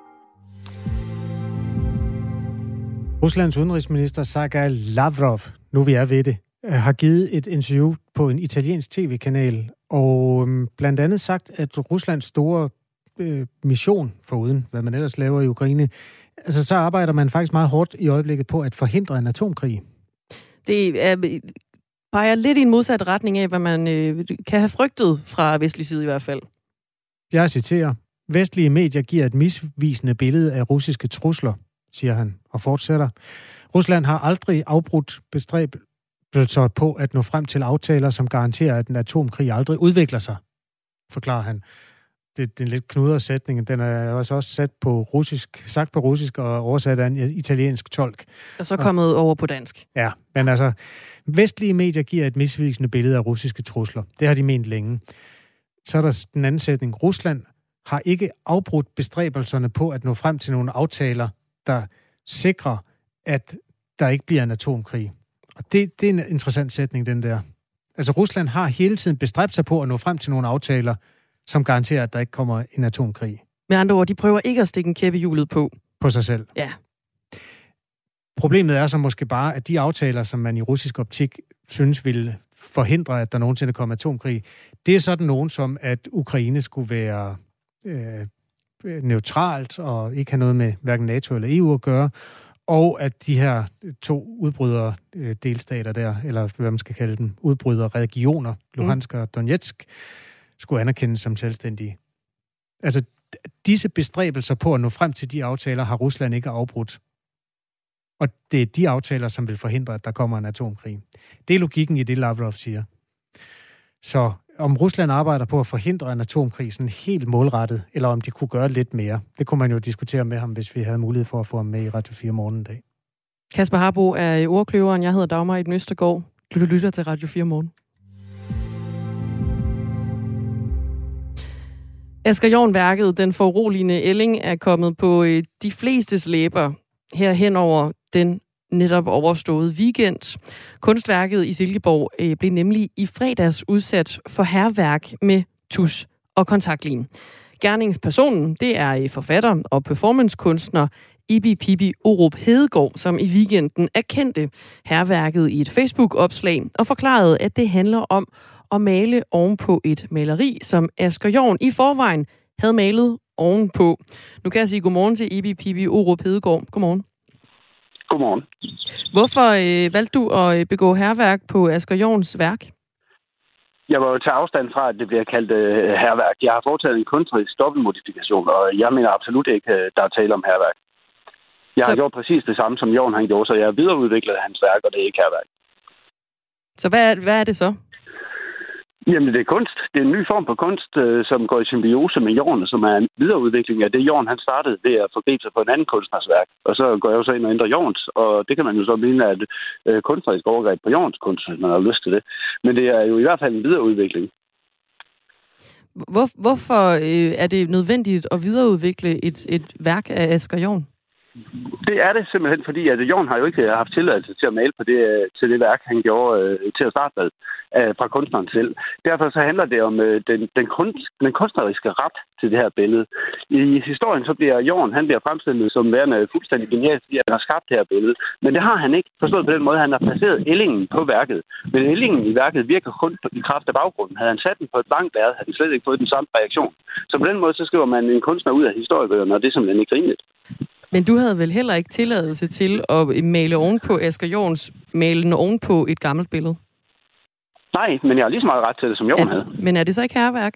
Ruslands udenrigsminister Sergej Lavrov, nu vi er ved det, øh, har givet et interview på en italiensk tv-kanal, og øhm, blandt andet sagt, at Ruslands store øh, mission, foruden hvad man ellers laver i Ukraine, altså så arbejder man faktisk meget hårdt i øjeblikket på at forhindre en atomkrig. Det er, peger lidt i en modsat retning af, hvad man øh, kan have frygtet fra vestlig side i hvert fald. Jeg citerer. Vestlige medier giver et misvisende billede af russiske trusler, siger han, og fortsætter. Rusland har aldrig afbrudt bestræbelser på at nå frem til aftaler, som garanterer, at en atomkrig aldrig udvikler sig, forklarer han. Det, det er en lidt knudret sætning. Den er altså også sat på russisk, sagt på russisk og oversat af en italiensk tolk. Og så kommet og, over på dansk. Ja, men altså, vestlige medier giver et misvisende billede af russiske trusler. Det har de ment længe. Så er der den anden sætning. Rusland har ikke afbrudt bestræbelserne på at nå frem til nogle aftaler, der sikrer, at der ikke bliver en atomkrig. Og det, det er en interessant sætning, den der. Altså Rusland har hele tiden bestræbt sig på at nå frem til nogle aftaler, som garanterer, at der ikke kommer en atomkrig. Med andre ord, de prøver ikke at stikke en kæppe hjulet på. På sig selv. Ja. Problemet er så måske bare, at de aftaler, som man i russisk optik synes ville forhindre, at der nogensinde kommer atomkrig, det er sådan nogen som, at Ukraine skulle være øh, neutralt og ikke have noget med hverken NATO eller EU at gøre, og at de her to udbrydere øh, delstater der, eller hvad man skal kalde dem, udbrydere regioner, Luhansk og Donetsk, skulle anerkendes som selvstændige. Altså, disse bestræbelser på at nå frem til de aftaler har Rusland ikke afbrudt. Og det er de aftaler, som vil forhindre, at der kommer en atomkrig. Det er logikken i det, Lavrov siger. Så om Rusland arbejder på at forhindre en atomkrig sådan helt målrettet, eller om de kunne gøre lidt mere. Det kunne man jo diskutere med ham, hvis vi havde mulighed for at få ham med i Radio 4 morgen dag. Kasper Harbo er i ordkløveren. Jeg hedder Dagmar i Østergaard. Du lytter til Radio 4 morgen. Asger Jorn-værket, den foruroligende ælling, er kommet på øh, de fleste læber her hen over den netop overstået weekend. Kunstværket i Silkeborg øh, blev nemlig i fredags udsat for herværk med tus og kontaktlin. Gerningspersonen, det er øh, forfatter og performancekunstner Ibi Pibi Orup Hedegaard, som i weekenden erkendte herværket i et Facebook-opslag og forklarede, at det handler om at male ovenpå et maleri, som Asger Jorn i forvejen havde malet ovenpå. Nu kan jeg sige godmorgen til Ibi Pibi Orup Hedegaard. Godmorgen. Godmorgen. Hvorfor øh, valgte du at øh, begå herværk på Asger Jorns værk? Jeg var jo til afstand fra, at det bliver kaldt øh, herværk. Jeg har foretaget en kunstnerisk dobbeltmodifikation, og jeg mener absolut ikke, øh, der er tale om herværk. Jeg så... har gjort præcis det samme, som Jorn han gjorde, så jeg har videreudviklet hans værk, og det er ikke herværk. Så hvad er, hvad er det så? Jamen, det er kunst. Det er en ny form for kunst, øh, som går i symbiose med jorden, som er en videreudvikling af det, jorden han startede ved at forgribe sig på en anden kunstners værk. Og så går jeg jo så ind og ændrer jordens, og det kan man jo så mene er et øh, kunstnerisk overgreb på jordens kunst, hvis man har lyst til det. Men det er jo i hvert fald en videreudvikling. Hvor, hvorfor øh, er det nødvendigt at videreudvikle et, et værk af Asger Jorn? Det er det simpelthen, fordi at Jorn har jo ikke øh, haft tilladelse til at male på det, øh, til det værk, han gjorde øh, til at starte med øh, fra kunstneren selv. Derfor så handler det om øh, den, den, kunst, den kunstneriske ret til det her billede. I historien så bliver Jorn, han bliver fremstillet som værende fuldstændig genial, fordi han har skabt det her billede. Men det har han ikke forstået på den måde, han har placeret ellingen på værket. Men ellingen i værket virker kun i kraft af baggrunden. Havde han sat den på et blankt lærred, havde han slet ikke fået den samme reaktion. Så på den måde så skriver man en kunstner ud af historiebøgerne, og det er simpelthen ikke rimeligt. Men du havde vel heller ikke tilladelse til at male ovenpå Asger Jorns malende ovenpå et gammelt billede? Nej, men jeg har lige så meget ret til det, som Jorn havde. Men er det så ikke herværk?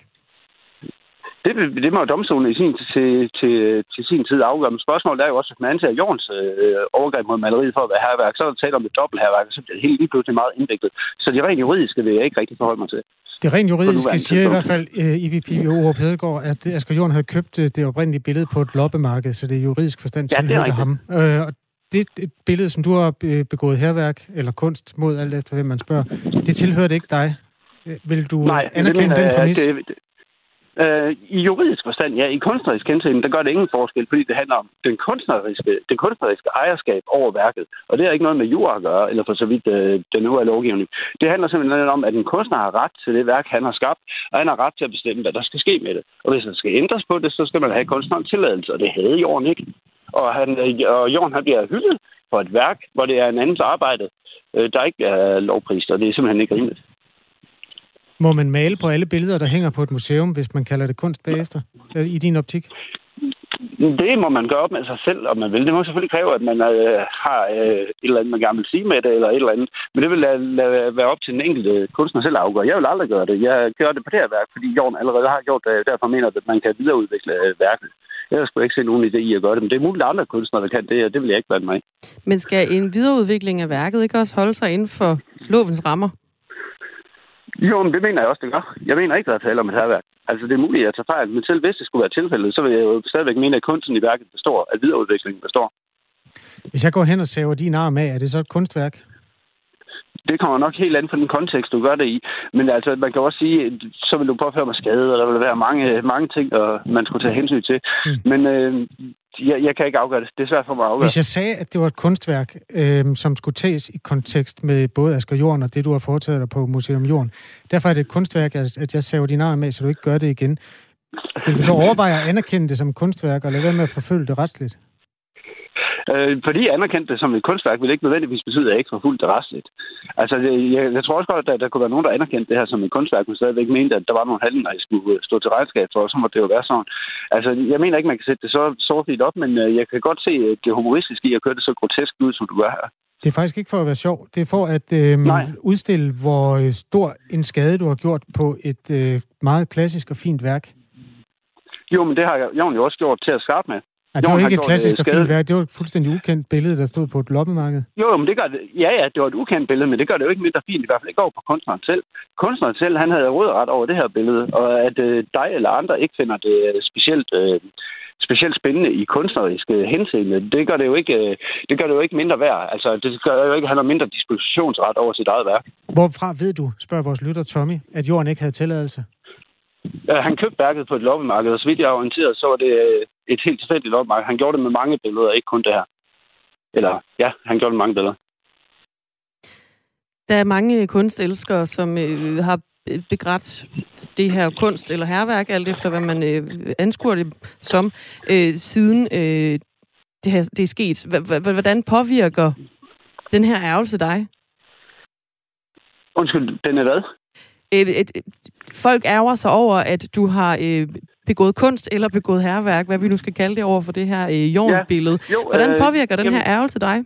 Det, det må domstolen i sin, til, til, til sin tid afgøre. Men spørgsmålet er jo også, at man anser Jorns øh, overgreb mod maleriet for at være herværk, så er der tale om et dobbelt herværk, så bliver det helt lige pludselig meget indviklet. Så det rent juridiske vil jeg ikke rigtig forholde mig til. Det rent juridiske siger i hvert fald uh, Ove Hedegaard, at Asger Jorn havde købt uh, det oprindelige billede på et loppemarked, så det er juridisk forstand til ja, ham. Uh, og det et billede, som du har begået herværk eller kunst mod alt efter, hvem man spørger, det tilhørte ikke dig. Vil du Nej, anerkende den præmis? Det, det, Øh, I juridisk forstand, ja. I kunstnerisk hensyn, der gør det ingen forskel, fordi det handler om den kunstneriske, den kunstneriske ejerskab over værket. Og det har ikke noget med jura at gøre, eller for så vidt øh, den nu er lovgivning. Det handler simpelthen om, at en kunstner har ret til det værk, han har skabt, og han har ret til at bestemme, hvad der skal ske med det. Og hvis der skal ændres på det, så skal man have kunstnerens tilladelse, og det havde Jorden ikke. Og, han, øh, og Jorden han bliver hyldet for et værk, hvor det er en andens arbejde, øh, der ikke er lovprist, og det er simpelthen ikke rimeligt. Må man male på alle billeder, der hænger på et museum, hvis man kalder det kunst bagefter, i din optik? Det må man gøre op med sig selv, om man vil. Det må selvfølgelig kræve, at man øh, har øh, et eller andet, man gerne vil sige med det, eller et eller andet. Men det vil lade, lade være op til den enkelte kunstner selv at afgøre. Jeg vil aldrig gøre det. Jeg gør det på det her værk, fordi Jorden allerede har gjort det. Derfor mener jeg, at man kan videreudvikle øh, værket. Jeg skulle ikke se nogen idé i at gøre det, men det er muligt, at andre kunstnere der kan det, og det vil jeg ikke blande mig Men skal en videreudvikling af værket ikke også holde sig inden for lovens rammer? Jo, men det mener jeg også, det gør. Jeg mener ikke, der er tale om et herværk. Altså, det er muligt, at jeg tager fejl, men selv hvis det skulle være tilfældet, så vil jeg jo stadigvæk mene, at kunsten i værket består, at videreudviklingen består. Hvis jeg går hen og saver din arm af, er det så et kunstværk? det kommer nok helt andet fra den kontekst, du gør det i. Men altså, man kan også sige, så vil du påføre mig skade, og der vil være mange, mange ting, og man skulle tage hensyn til. Mm. Men øh, jeg, jeg kan ikke afgøre det. Det er svært for mig at afgøre. Hvis jeg sagde, at det var et kunstværk, øh, som skulle tages i kontekst med både Asger Jorden og det, du har foretaget dig på Museum Jorden, derfor er det et kunstværk, at jeg saver din arm med, så du ikke gør det igen. Vil du så overveje at anerkende det som kunstværk, og lade være med at forfølge det retsligt? Øh, fordi jeg anerkendte det som et kunstværk, vil det ikke nødvendigvis betyde, at jeg ikke forfulgte det restligt. Altså, jeg, jeg tror også godt, at der, kunne være nogen, der anerkendte det her som et kunstværk, men stadigvæk mente, at der var nogle handlinger, jeg skulle stå til regnskab for, og så må det jo være sådan. Altså, jeg mener ikke, man kan sætte det så sort op, men øh, jeg kan godt se det humoristiske i at køre det så grotesk ud, som du gør her. Det er faktisk ikke for at være sjov. Det er for at øh, udstille, hvor øh, stor en skade du har gjort på et øh, meget klassisk og fint værk. Jo, men det har jeg jo også gjort til at starte med. Ja, det var ikke et klassisk og fint værk. Det var et fuldstændig ukendt billede, der stod på et loppemarked. Jo, men det gør det. Ja, ja, det var et ukendt billede, men det gør det jo ikke mindre fint, i hvert fald ikke over på kunstneren selv. Kunstneren selv, han havde rådret over det her billede, og at øh, dig eller andre ikke finder det øh, specielt, øh, specielt spændende i kunstneriske henseende, det gør det jo ikke, øh, det gør det jo ikke mindre værd. Altså, det gør jo ikke, han har mindre dispositionsret over sit eget værk. Hvorfra ved du, spørger vores lytter Tommy, at jorden ikke havde tilladelse? Han købte værket på et loppemarked, og så vidt jeg er orienteret, så var det øh, et helt tilfældigt loppemarked. Han gjorde det med mange billeder, ikke kun det her. Eller, ja, han gjorde det med mange billeder. Der er mange kunstelskere, som øh, har begrædt det her kunst eller herværk, alt efter hvad man øh, anskuer det som, øh, siden øh, det, her, det er sket. Hvordan påvirker den her ærgelse dig? Undskyld, den er hvad? Øh, et, folk ærger sig over, at du har øh, begået kunst eller begået herværk, hvad vi nu skal kalde det over for det her øh, jordbillede. Ja. Hvordan påvirker øh, den jamen, her ærgelse dig?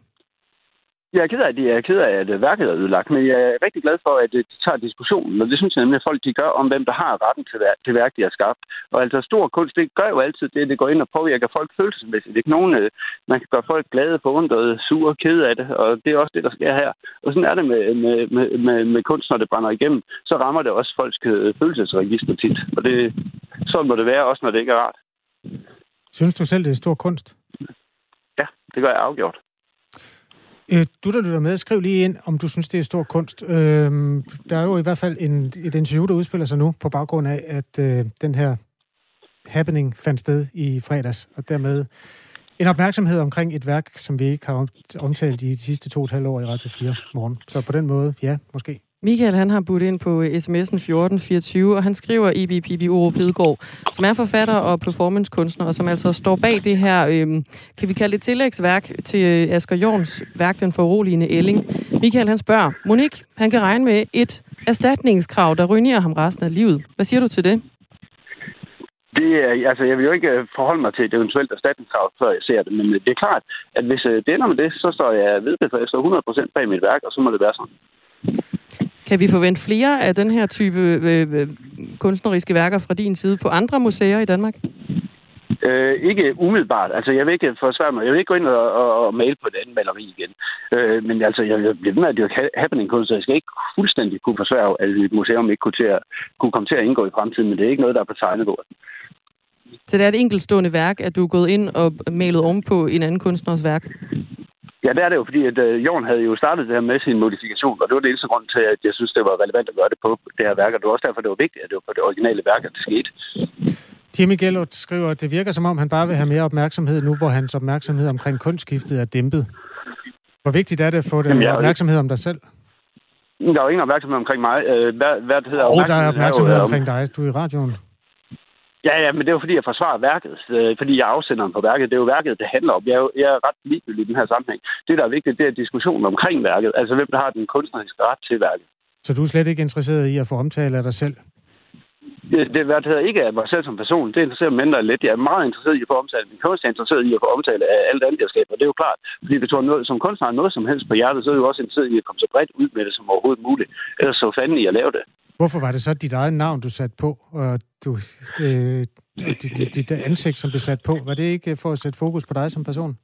Jeg er ked af, jeg er ked af, at værket er ødelagt, men jeg er rigtig glad for, at de tager diskussionen, og det synes jeg nemlig, at folk de gør om, hvem der har retten til det værk, de har skabt. Og altså stor kunst, det gør jo altid det, det går ind og påvirker folk følelsesmæssigt. Det er nogen, øh, man kan gøre folk glade, forundrede, sure, kede af det, og det er også det, der sker her. Og sådan er det med, med, med, med, med kunst, når det brænder igennem, så rammer det også folks øh, følelsesregister tit. Og det, sådan må det være også, når det ikke er rart. Synes du selv, det er stor kunst? Ja, det gør jeg afgjort. Øh, du, der lytter med, skriv lige ind, om du synes, det er stor kunst. Øh, der er jo i hvert fald en, et interview, der udspiller sig nu, på baggrund af, at øh, den her happening fandt sted i fredags, og dermed en opmærksomhed omkring et værk, som vi ikke har omtalt i de sidste to og et halvt år i Radio 4 morgen. Så på den måde, ja, måske. Michael han har budt ind på øh, sms'en 1424, og han skriver E.B. Pibi Oro som er forfatter og performancekunstner, og som altså står bag det her, øh, kan vi kalde det tillægsværk til øh, Asger Jorns værk, Den foruroligende Elling. Michael han spørger, Monik, han kan regne med et erstatningskrav, der ruinerer ham resten af livet. Hvad siger du til det? Det er, altså, jeg vil jo ikke øh, forholde mig til et eventuelt erstatningskrav, før jeg ser det, men det er klart, at hvis det ender med det, så står jeg ved det, for jeg står 100% bag mit værk, og så må det være sådan. Kan vi forvente flere af den her type øh, øh, kunstneriske værker fra din side på andre museer i Danmark? Øh, ikke umiddelbart. Altså, jeg vil ikke forsvare mig. Jeg vil ikke gå ind og, og, og male på et andet maleri igen. Øh, men altså, jeg vil blive med, at det er happening kunst, jeg skal ikke fuldstændig kunne forsvare, at et museum ikke kunne, til at, kunne komme til at indgå i fremtiden, men det er ikke noget, der er på tegnebordet. Så det er et enkeltstående værk, at du er gået ind og malet om på en anden kunstners værk? Ja, det er det jo, fordi at uh, Jorden havde jo startet det her med sin modifikation, og det var det eneste grund til, at jeg synes, det var relevant at gøre det på det her værk, og det var også derfor, det var vigtigt, at det var på det originale værk, at det skete. Jimmy Gellert skriver, at det virker som om, han bare vil have mere opmærksomhed nu, hvor hans opmærksomhed omkring kunstskiftet er dæmpet. Hvor vigtigt er det at få det Jamen, jeg... opmærksomhed om dig selv? Der er jo ingen opmærksomhed omkring mig. Øh, hvad, hvad det hedder, og der er opmærksomhed omkring dig. Du er i radioen. Ja, ja, men det er jo fordi, jeg forsvarer værket, øh, fordi jeg er afsenderen på værket. Det er jo værket, det handler om. Jeg er, jo, jeg er ret ligegyldig i den her sammenhæng. Det, der er vigtigt, det er diskussionen omkring værket. Altså, hvem der har den kunstneriske ret til værket. Så du er slet ikke interesseret i at få omtale af dig selv? Det, det hedder, ikke af mig selv som person. Det interesserer mig mindre lidt. Jeg er meget interesseret i at få omtale. Min kunst er interesseret i at få omtale af alt andet, jeg skaber. Det er jo klart. Fordi hvis du har noget, som kunstner har noget som helst på hjertet, så er du også interesseret i at komme så bredt ud med det som overhovedet muligt. Ellers så fanden i at lave det. Hvorfor var det så dit eget navn, du satte på, og du, øh, dit, dit, dit ansigt, som blev sat på? Var det ikke for at sætte fokus på dig som person?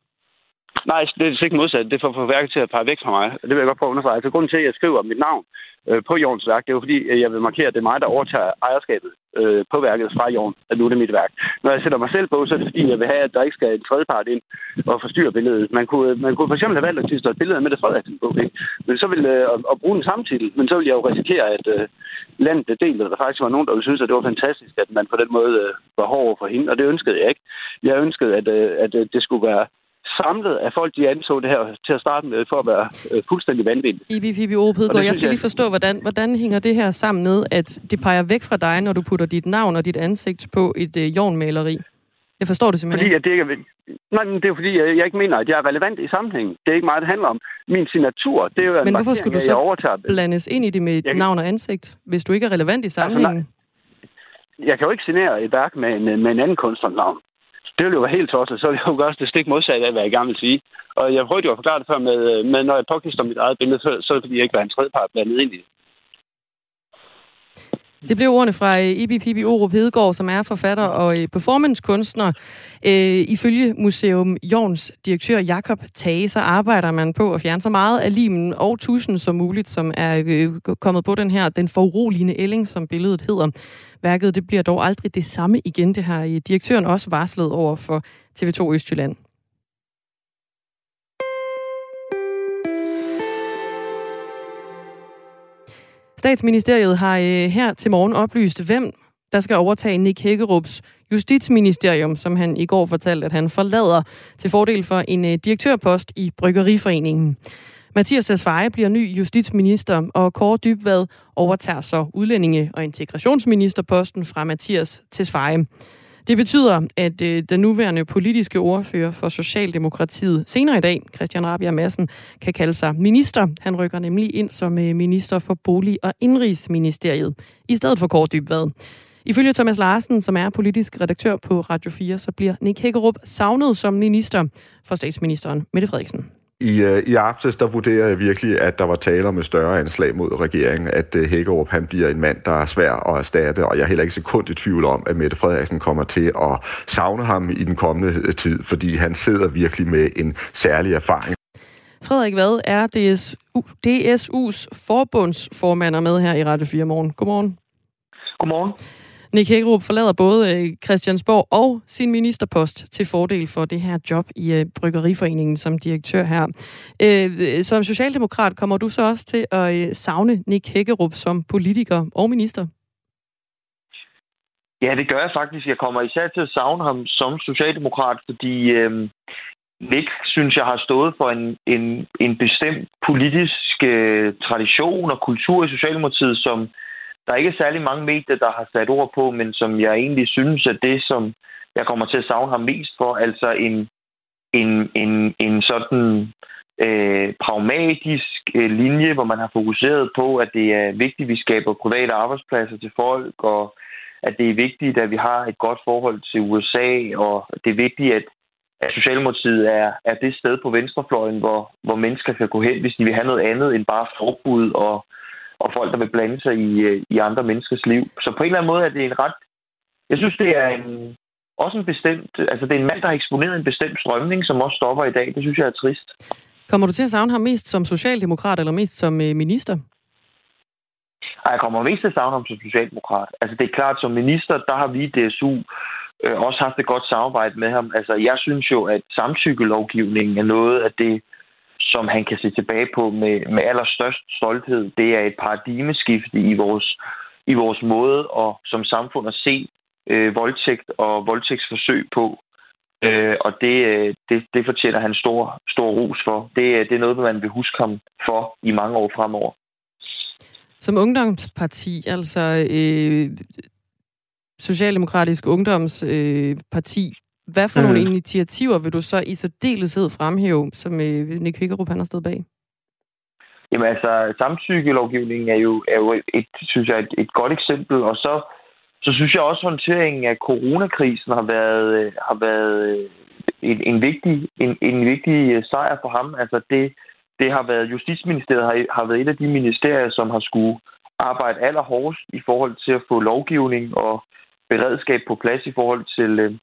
Nej, det er ikke modsat. Det får for værket til at pege væk fra mig. Det vil jeg godt prøve at understrege. Altså, grunden til, at jeg skriver mit navn øh, på Jorns værk, det er jo fordi, jeg vil markere, at det er mig, der overtager ejerskabet øh, på værket fra Jorden, at nu er det mit værk. Når jeg sætter mig selv på, så er det fordi, jeg vil have, at der ikke skal en tredjepart ind og forstyrre billedet. Man kunne, øh, man kunne for eksempel have valgt at tilstå et billede med det Frederiksen på, ikke? Men så vil, øh, at, bruge den samme titel, men så ville jeg jo risikere, at øh, landet det delte, der faktisk var nogen, der ville synes, at det var fantastisk, at man på den måde øh, var hård for hende, og det ønskede jeg ikke. Jeg ønskede, at, øh, at øh, det skulle være samlet af folk, de anså det her til at starte med for at være øh, fuldstændig vanvittigt. Ibi Pibi Opedgaard, jeg skal lige forstå, hvordan, hvordan hænger det her sammen med, at det peger væk fra dig, når du putter dit navn og dit ansigt på et øh, jornmaleri? Jeg forstår det simpelthen fordi, ikke. At det ikke er, nej, det er fordi, jeg ikke mener, at jeg er relevant i sammenhængen. Det er ikke meget, det handler om. Min signatur, det er jo Men hvorfor skulle du så blandes ind i det med jeg... navn og ansigt, hvis du ikke er relevant i sammenhængen? Altså, nej, jeg kan jo ikke signere et værk med en, med en anden kunstnernavn. Det ville jo være helt tosset. Så ville jeg jo gøre det stik modsat af, hvad jeg gerne vil sige. Og jeg prøvede jo at forklare det før med, øh, med når jeg påkister mit eget billede, så, så er det fordi, jeg ikke var en tredjepart blandet ind i det. Det blev ordene fra øh, Ibi Pibi Orup Hedegaard, som er forfatter og øh, performancekunstner. Øh, ifølge Museum Jorns direktør Jakob Tage, så arbejder man på at fjerne så meget af limen og tusen som muligt, som er øh, kommet på den her, den foruroligende ælling, som billedet hedder. Værket det bliver dog aldrig det samme igen. Det har direktøren også varslet over for TV2 Østjylland. Statsministeriet har øh, her til morgen oplyst, hvem der skal overtage Nick Hækkerups justitsministerium, som han i går fortalte, at han forlader til fordel for en øh, direktørpost i Bryggeriforeningen. Mathias Tesfaye bliver ny justitsminister, og Kåre Dybvad overtager så udlændinge- og integrationsministerposten fra Mathias Tesfaye. Det betyder, at øh, den nuværende politiske ordfører for Socialdemokratiet senere i dag, Christian Rabia Madsen, kan kalde sig minister. Han rykker nemlig ind som øh, minister for Bolig- og Indrigsministeriet, i stedet for Kåre Dybvad. Ifølge Thomas Larsen, som er politisk redaktør på Radio 4, så bliver Nick Hækkerup savnet som minister for statsministeren Mette Frederiksen. I, øh, I aftes, der vurderer jeg virkelig, at der var tale om et større anslag mod regeringen, at øh, Hækkerup han bliver en mand, der er svær at erstatte, og jeg er heller ikke sekund i tvivl om, at Mette Frederiksen kommer til at savne ham i den kommende øh, tid, fordi han sidder virkelig med en særlig erfaring. Frederik Vad er DSU, DSU's forbundsformand og med her i Radio 4 morgen. Godmorgen. Godmorgen. Nick Hækkerup forlader både øh, Christiansborg og sin ministerpost til fordel for det her job i øh, Bryggeriforeningen som direktør her. Øh, som socialdemokrat kommer du så også til at savne Nick Hækkerup som politiker og minister? Ja, det gør jeg faktisk. Jeg kommer især til at savne ham som socialdemokrat, fordi øh, Nick, synes jeg, har stået for en, en, en bestemt politisk øh, tradition og kultur i Socialdemokratiet, som der er ikke særlig mange medier, der har sat ord på, men som jeg egentlig synes, at det, som jeg kommer til at savne ham mest for, altså en, en, en, en sådan øh, pragmatisk øh, linje, hvor man har fokuseret på, at det er vigtigt, at vi skaber private arbejdspladser til folk, og at det er vigtigt, at vi har et godt forhold til USA, og det er vigtigt, at, at Socialdemokratiet er, er det sted på venstrefløjen, hvor, hvor mennesker kan gå hen, hvis de vil have noget andet end bare forbud og og folk, der vil blande sig i, øh, i andre menneskers liv. Så på en eller anden måde er det en ret... Jeg synes, det er en, også en bestemt... Altså, det er en mand, der har eksponeret en bestemt strømning, som også stopper i dag. Det synes jeg er trist. Kommer du til at savne ham mest som socialdemokrat eller mest som øh, minister? Ej, jeg kommer mest til at savne ham som socialdemokrat. Altså, det er klart, som minister, der har vi i DSU øh, også haft et godt samarbejde med ham. Altså, jeg synes jo, at samtykkelovgivningen er noget af det, som han kan se tilbage på med, med allerstørst stolthed. Det er et paradigmeskifte i vores, i vores måde og som samfund at se øh, voldtægt og voldtægtsforsøg på. Øh, og det, øh, det, det fortjener han stor, stor ros for. Det, øh, det er noget, man vil huske ham for i mange år fremover. Som ungdomsparti, altså øh, Socialdemokratisk Ungdomsparti, øh, hvad for mm. nogle initiativer vil du så i særdeleshed fremhæve, som øh, Nick Hækkerup han har stået bag? Jamen altså, samtykkelovgivningen er jo, er jo et, synes jeg, et, et godt eksempel, og så, så synes jeg også, at håndteringen af coronakrisen har været, har været en, en, vigtig, en, en vigtig sejr for ham. Altså det, det har været, Justitsministeriet har, har været et af de ministerier, som har skulle arbejde allerhårdest i forhold til at få lovgivning og beredskab på plads i forhold til, øh,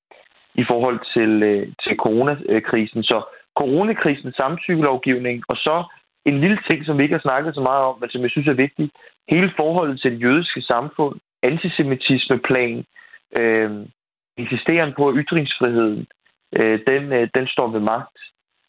i forhold til, øh, til coronakrisen. Så coronakrisen, samtykkelovgivning, og så en lille ting, som vi ikke har snakket så meget om, men som jeg synes er vigtig. hele forholdet til det jødiske samfund, antisemitismeplan, øh, insisteren på ytringsfriheden, øh, den, øh, den står ved magt.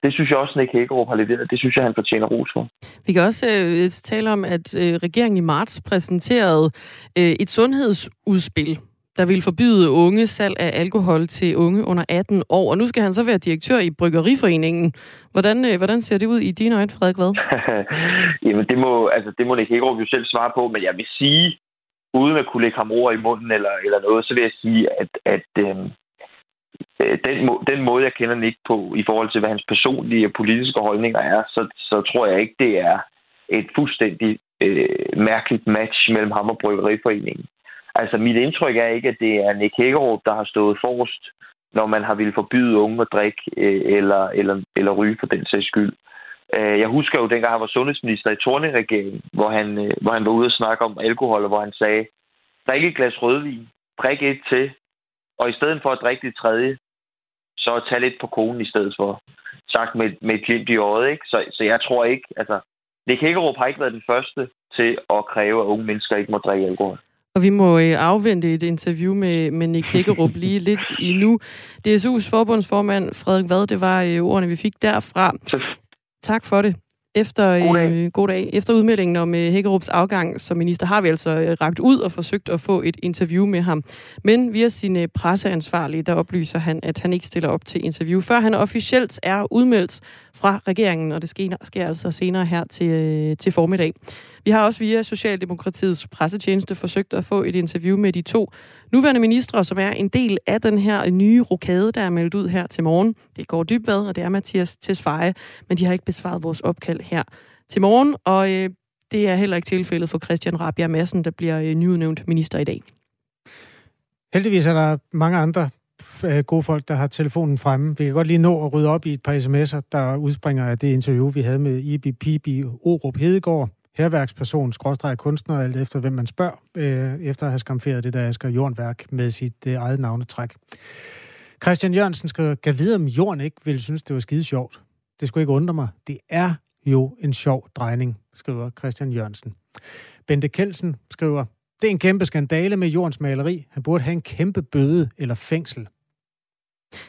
Det synes jeg også, Nick Hækkerup har leveret. Det synes jeg, han fortjener ros for. Vi kan også øh, tale om, at øh, regeringen i marts præsenterede øh, et sundhedsudspil, der ville forbyde unge salg af alkohol til unge under 18 år. Og nu skal han så være direktør i Bryggeriforeningen. Hvordan, øh, hvordan ser det ud i dine øjne, Frederik Vad? Jamen, det må, altså, det må Nick Hækkerup jo selv svare på, men jeg vil sige, uden at kunne lægge ham ord i munden eller, eller noget, så vil jeg sige, at, at øhm, øh, den, må, den måde, jeg kender Nick på, i forhold til, hvad hans personlige og politiske holdninger er, så, så tror jeg ikke, det er et fuldstændig øh, mærkeligt match mellem ham og Bryggeriforeningen. Altså, mit indtryk er ikke, at det er Nick Hækkerup, der har stået forrest, når man har ville forbyde unge at drikke øh, eller, eller, eller ryge for den sags skyld. Øh, jeg husker jo, dengang han var sundhedsminister i Torne-regeringen, hvor han, øh, hvor han var ude og snakke om alkohol, og hvor han sagde, drik et glas rødvin, drik et til, og i stedet for at drikke det tredje, så tag lidt på konen i stedet for. Sagt med, med et glimt i øjet, ikke? Så, så jeg tror ikke, altså, Nick Hækkerup har ikke været den første til at kræve, at unge mennesker ikke må drikke alkohol. Og vi må øh, afvente et interview med, med Nick Hækkerup lige lidt endnu. DSU's forbundsformand Frederik Vad, det var øh, ordene, vi fik derfra. Tak for det. Efter, god, dag. Øh, god dag. Efter udmeldingen om øh, Hækkerups afgang som minister har vi altså øh, ragt ud og forsøgt at få et interview med ham. Men via sine presseansvarlige, der oplyser han, at han ikke stiller op til interview, før han officielt er udmeldt fra regeringen, og det sker, sker altså senere her til, øh, til formiddag. Vi har også via Socialdemokratiets pressetjeneste forsøgt at få et interview med de to nuværende ministre, som er en del af den her nye rokade, der er meldt ud her til morgen. Det går Dybvad, og det er Mathias Tesfaye, men de har ikke besvaret vores opkald her til morgen, og øh, det er heller ikke tilfældet for Christian Rabia Madsen, der bliver øh, nyudnævnt minister i dag. Heldigvis er der mange andre øh, gode folk, der har telefonen fremme. Vi kan godt lige nå at rydde op i et par sms'er, der udspringer af det interview, vi havde med Ibi Pibi Orup Hedegaard, herværksperson, skråstrej kunstner, alt efter hvem man spørger, øh, efter at have skamferet det der Asger Jornværk med sit øh, eget navnetræk. Christian Jørgensen skriver, gav videre om Jorden ikke ville synes, det var skide sjovt. Det skulle ikke undre mig. Det er jo en sjov drejning, skriver Christian Jørgensen. Bente Kelsen skriver, det er en kæmpe skandale med jordens maleri. Han burde have en kæmpe bøde eller fængsel.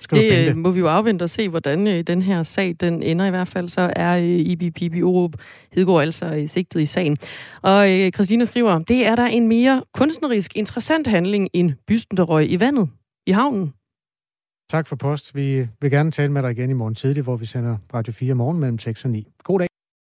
Skriver Det øh, må vi jo afvente og se, hvordan øh, den her sag den ender i hvert fald. Så er øh, Ibi Pibi Orup Hedegaard altså øh, sigtet i sagen. Og øh, Christina skriver, det er der en mere kunstnerisk interessant handling end bysten, der røg i vandet i havnen. Tak for post. Vi vil gerne tale med dig igen i morgen tidlig, hvor vi sender Radio 4 morgen mellem 6 og 9. God dag.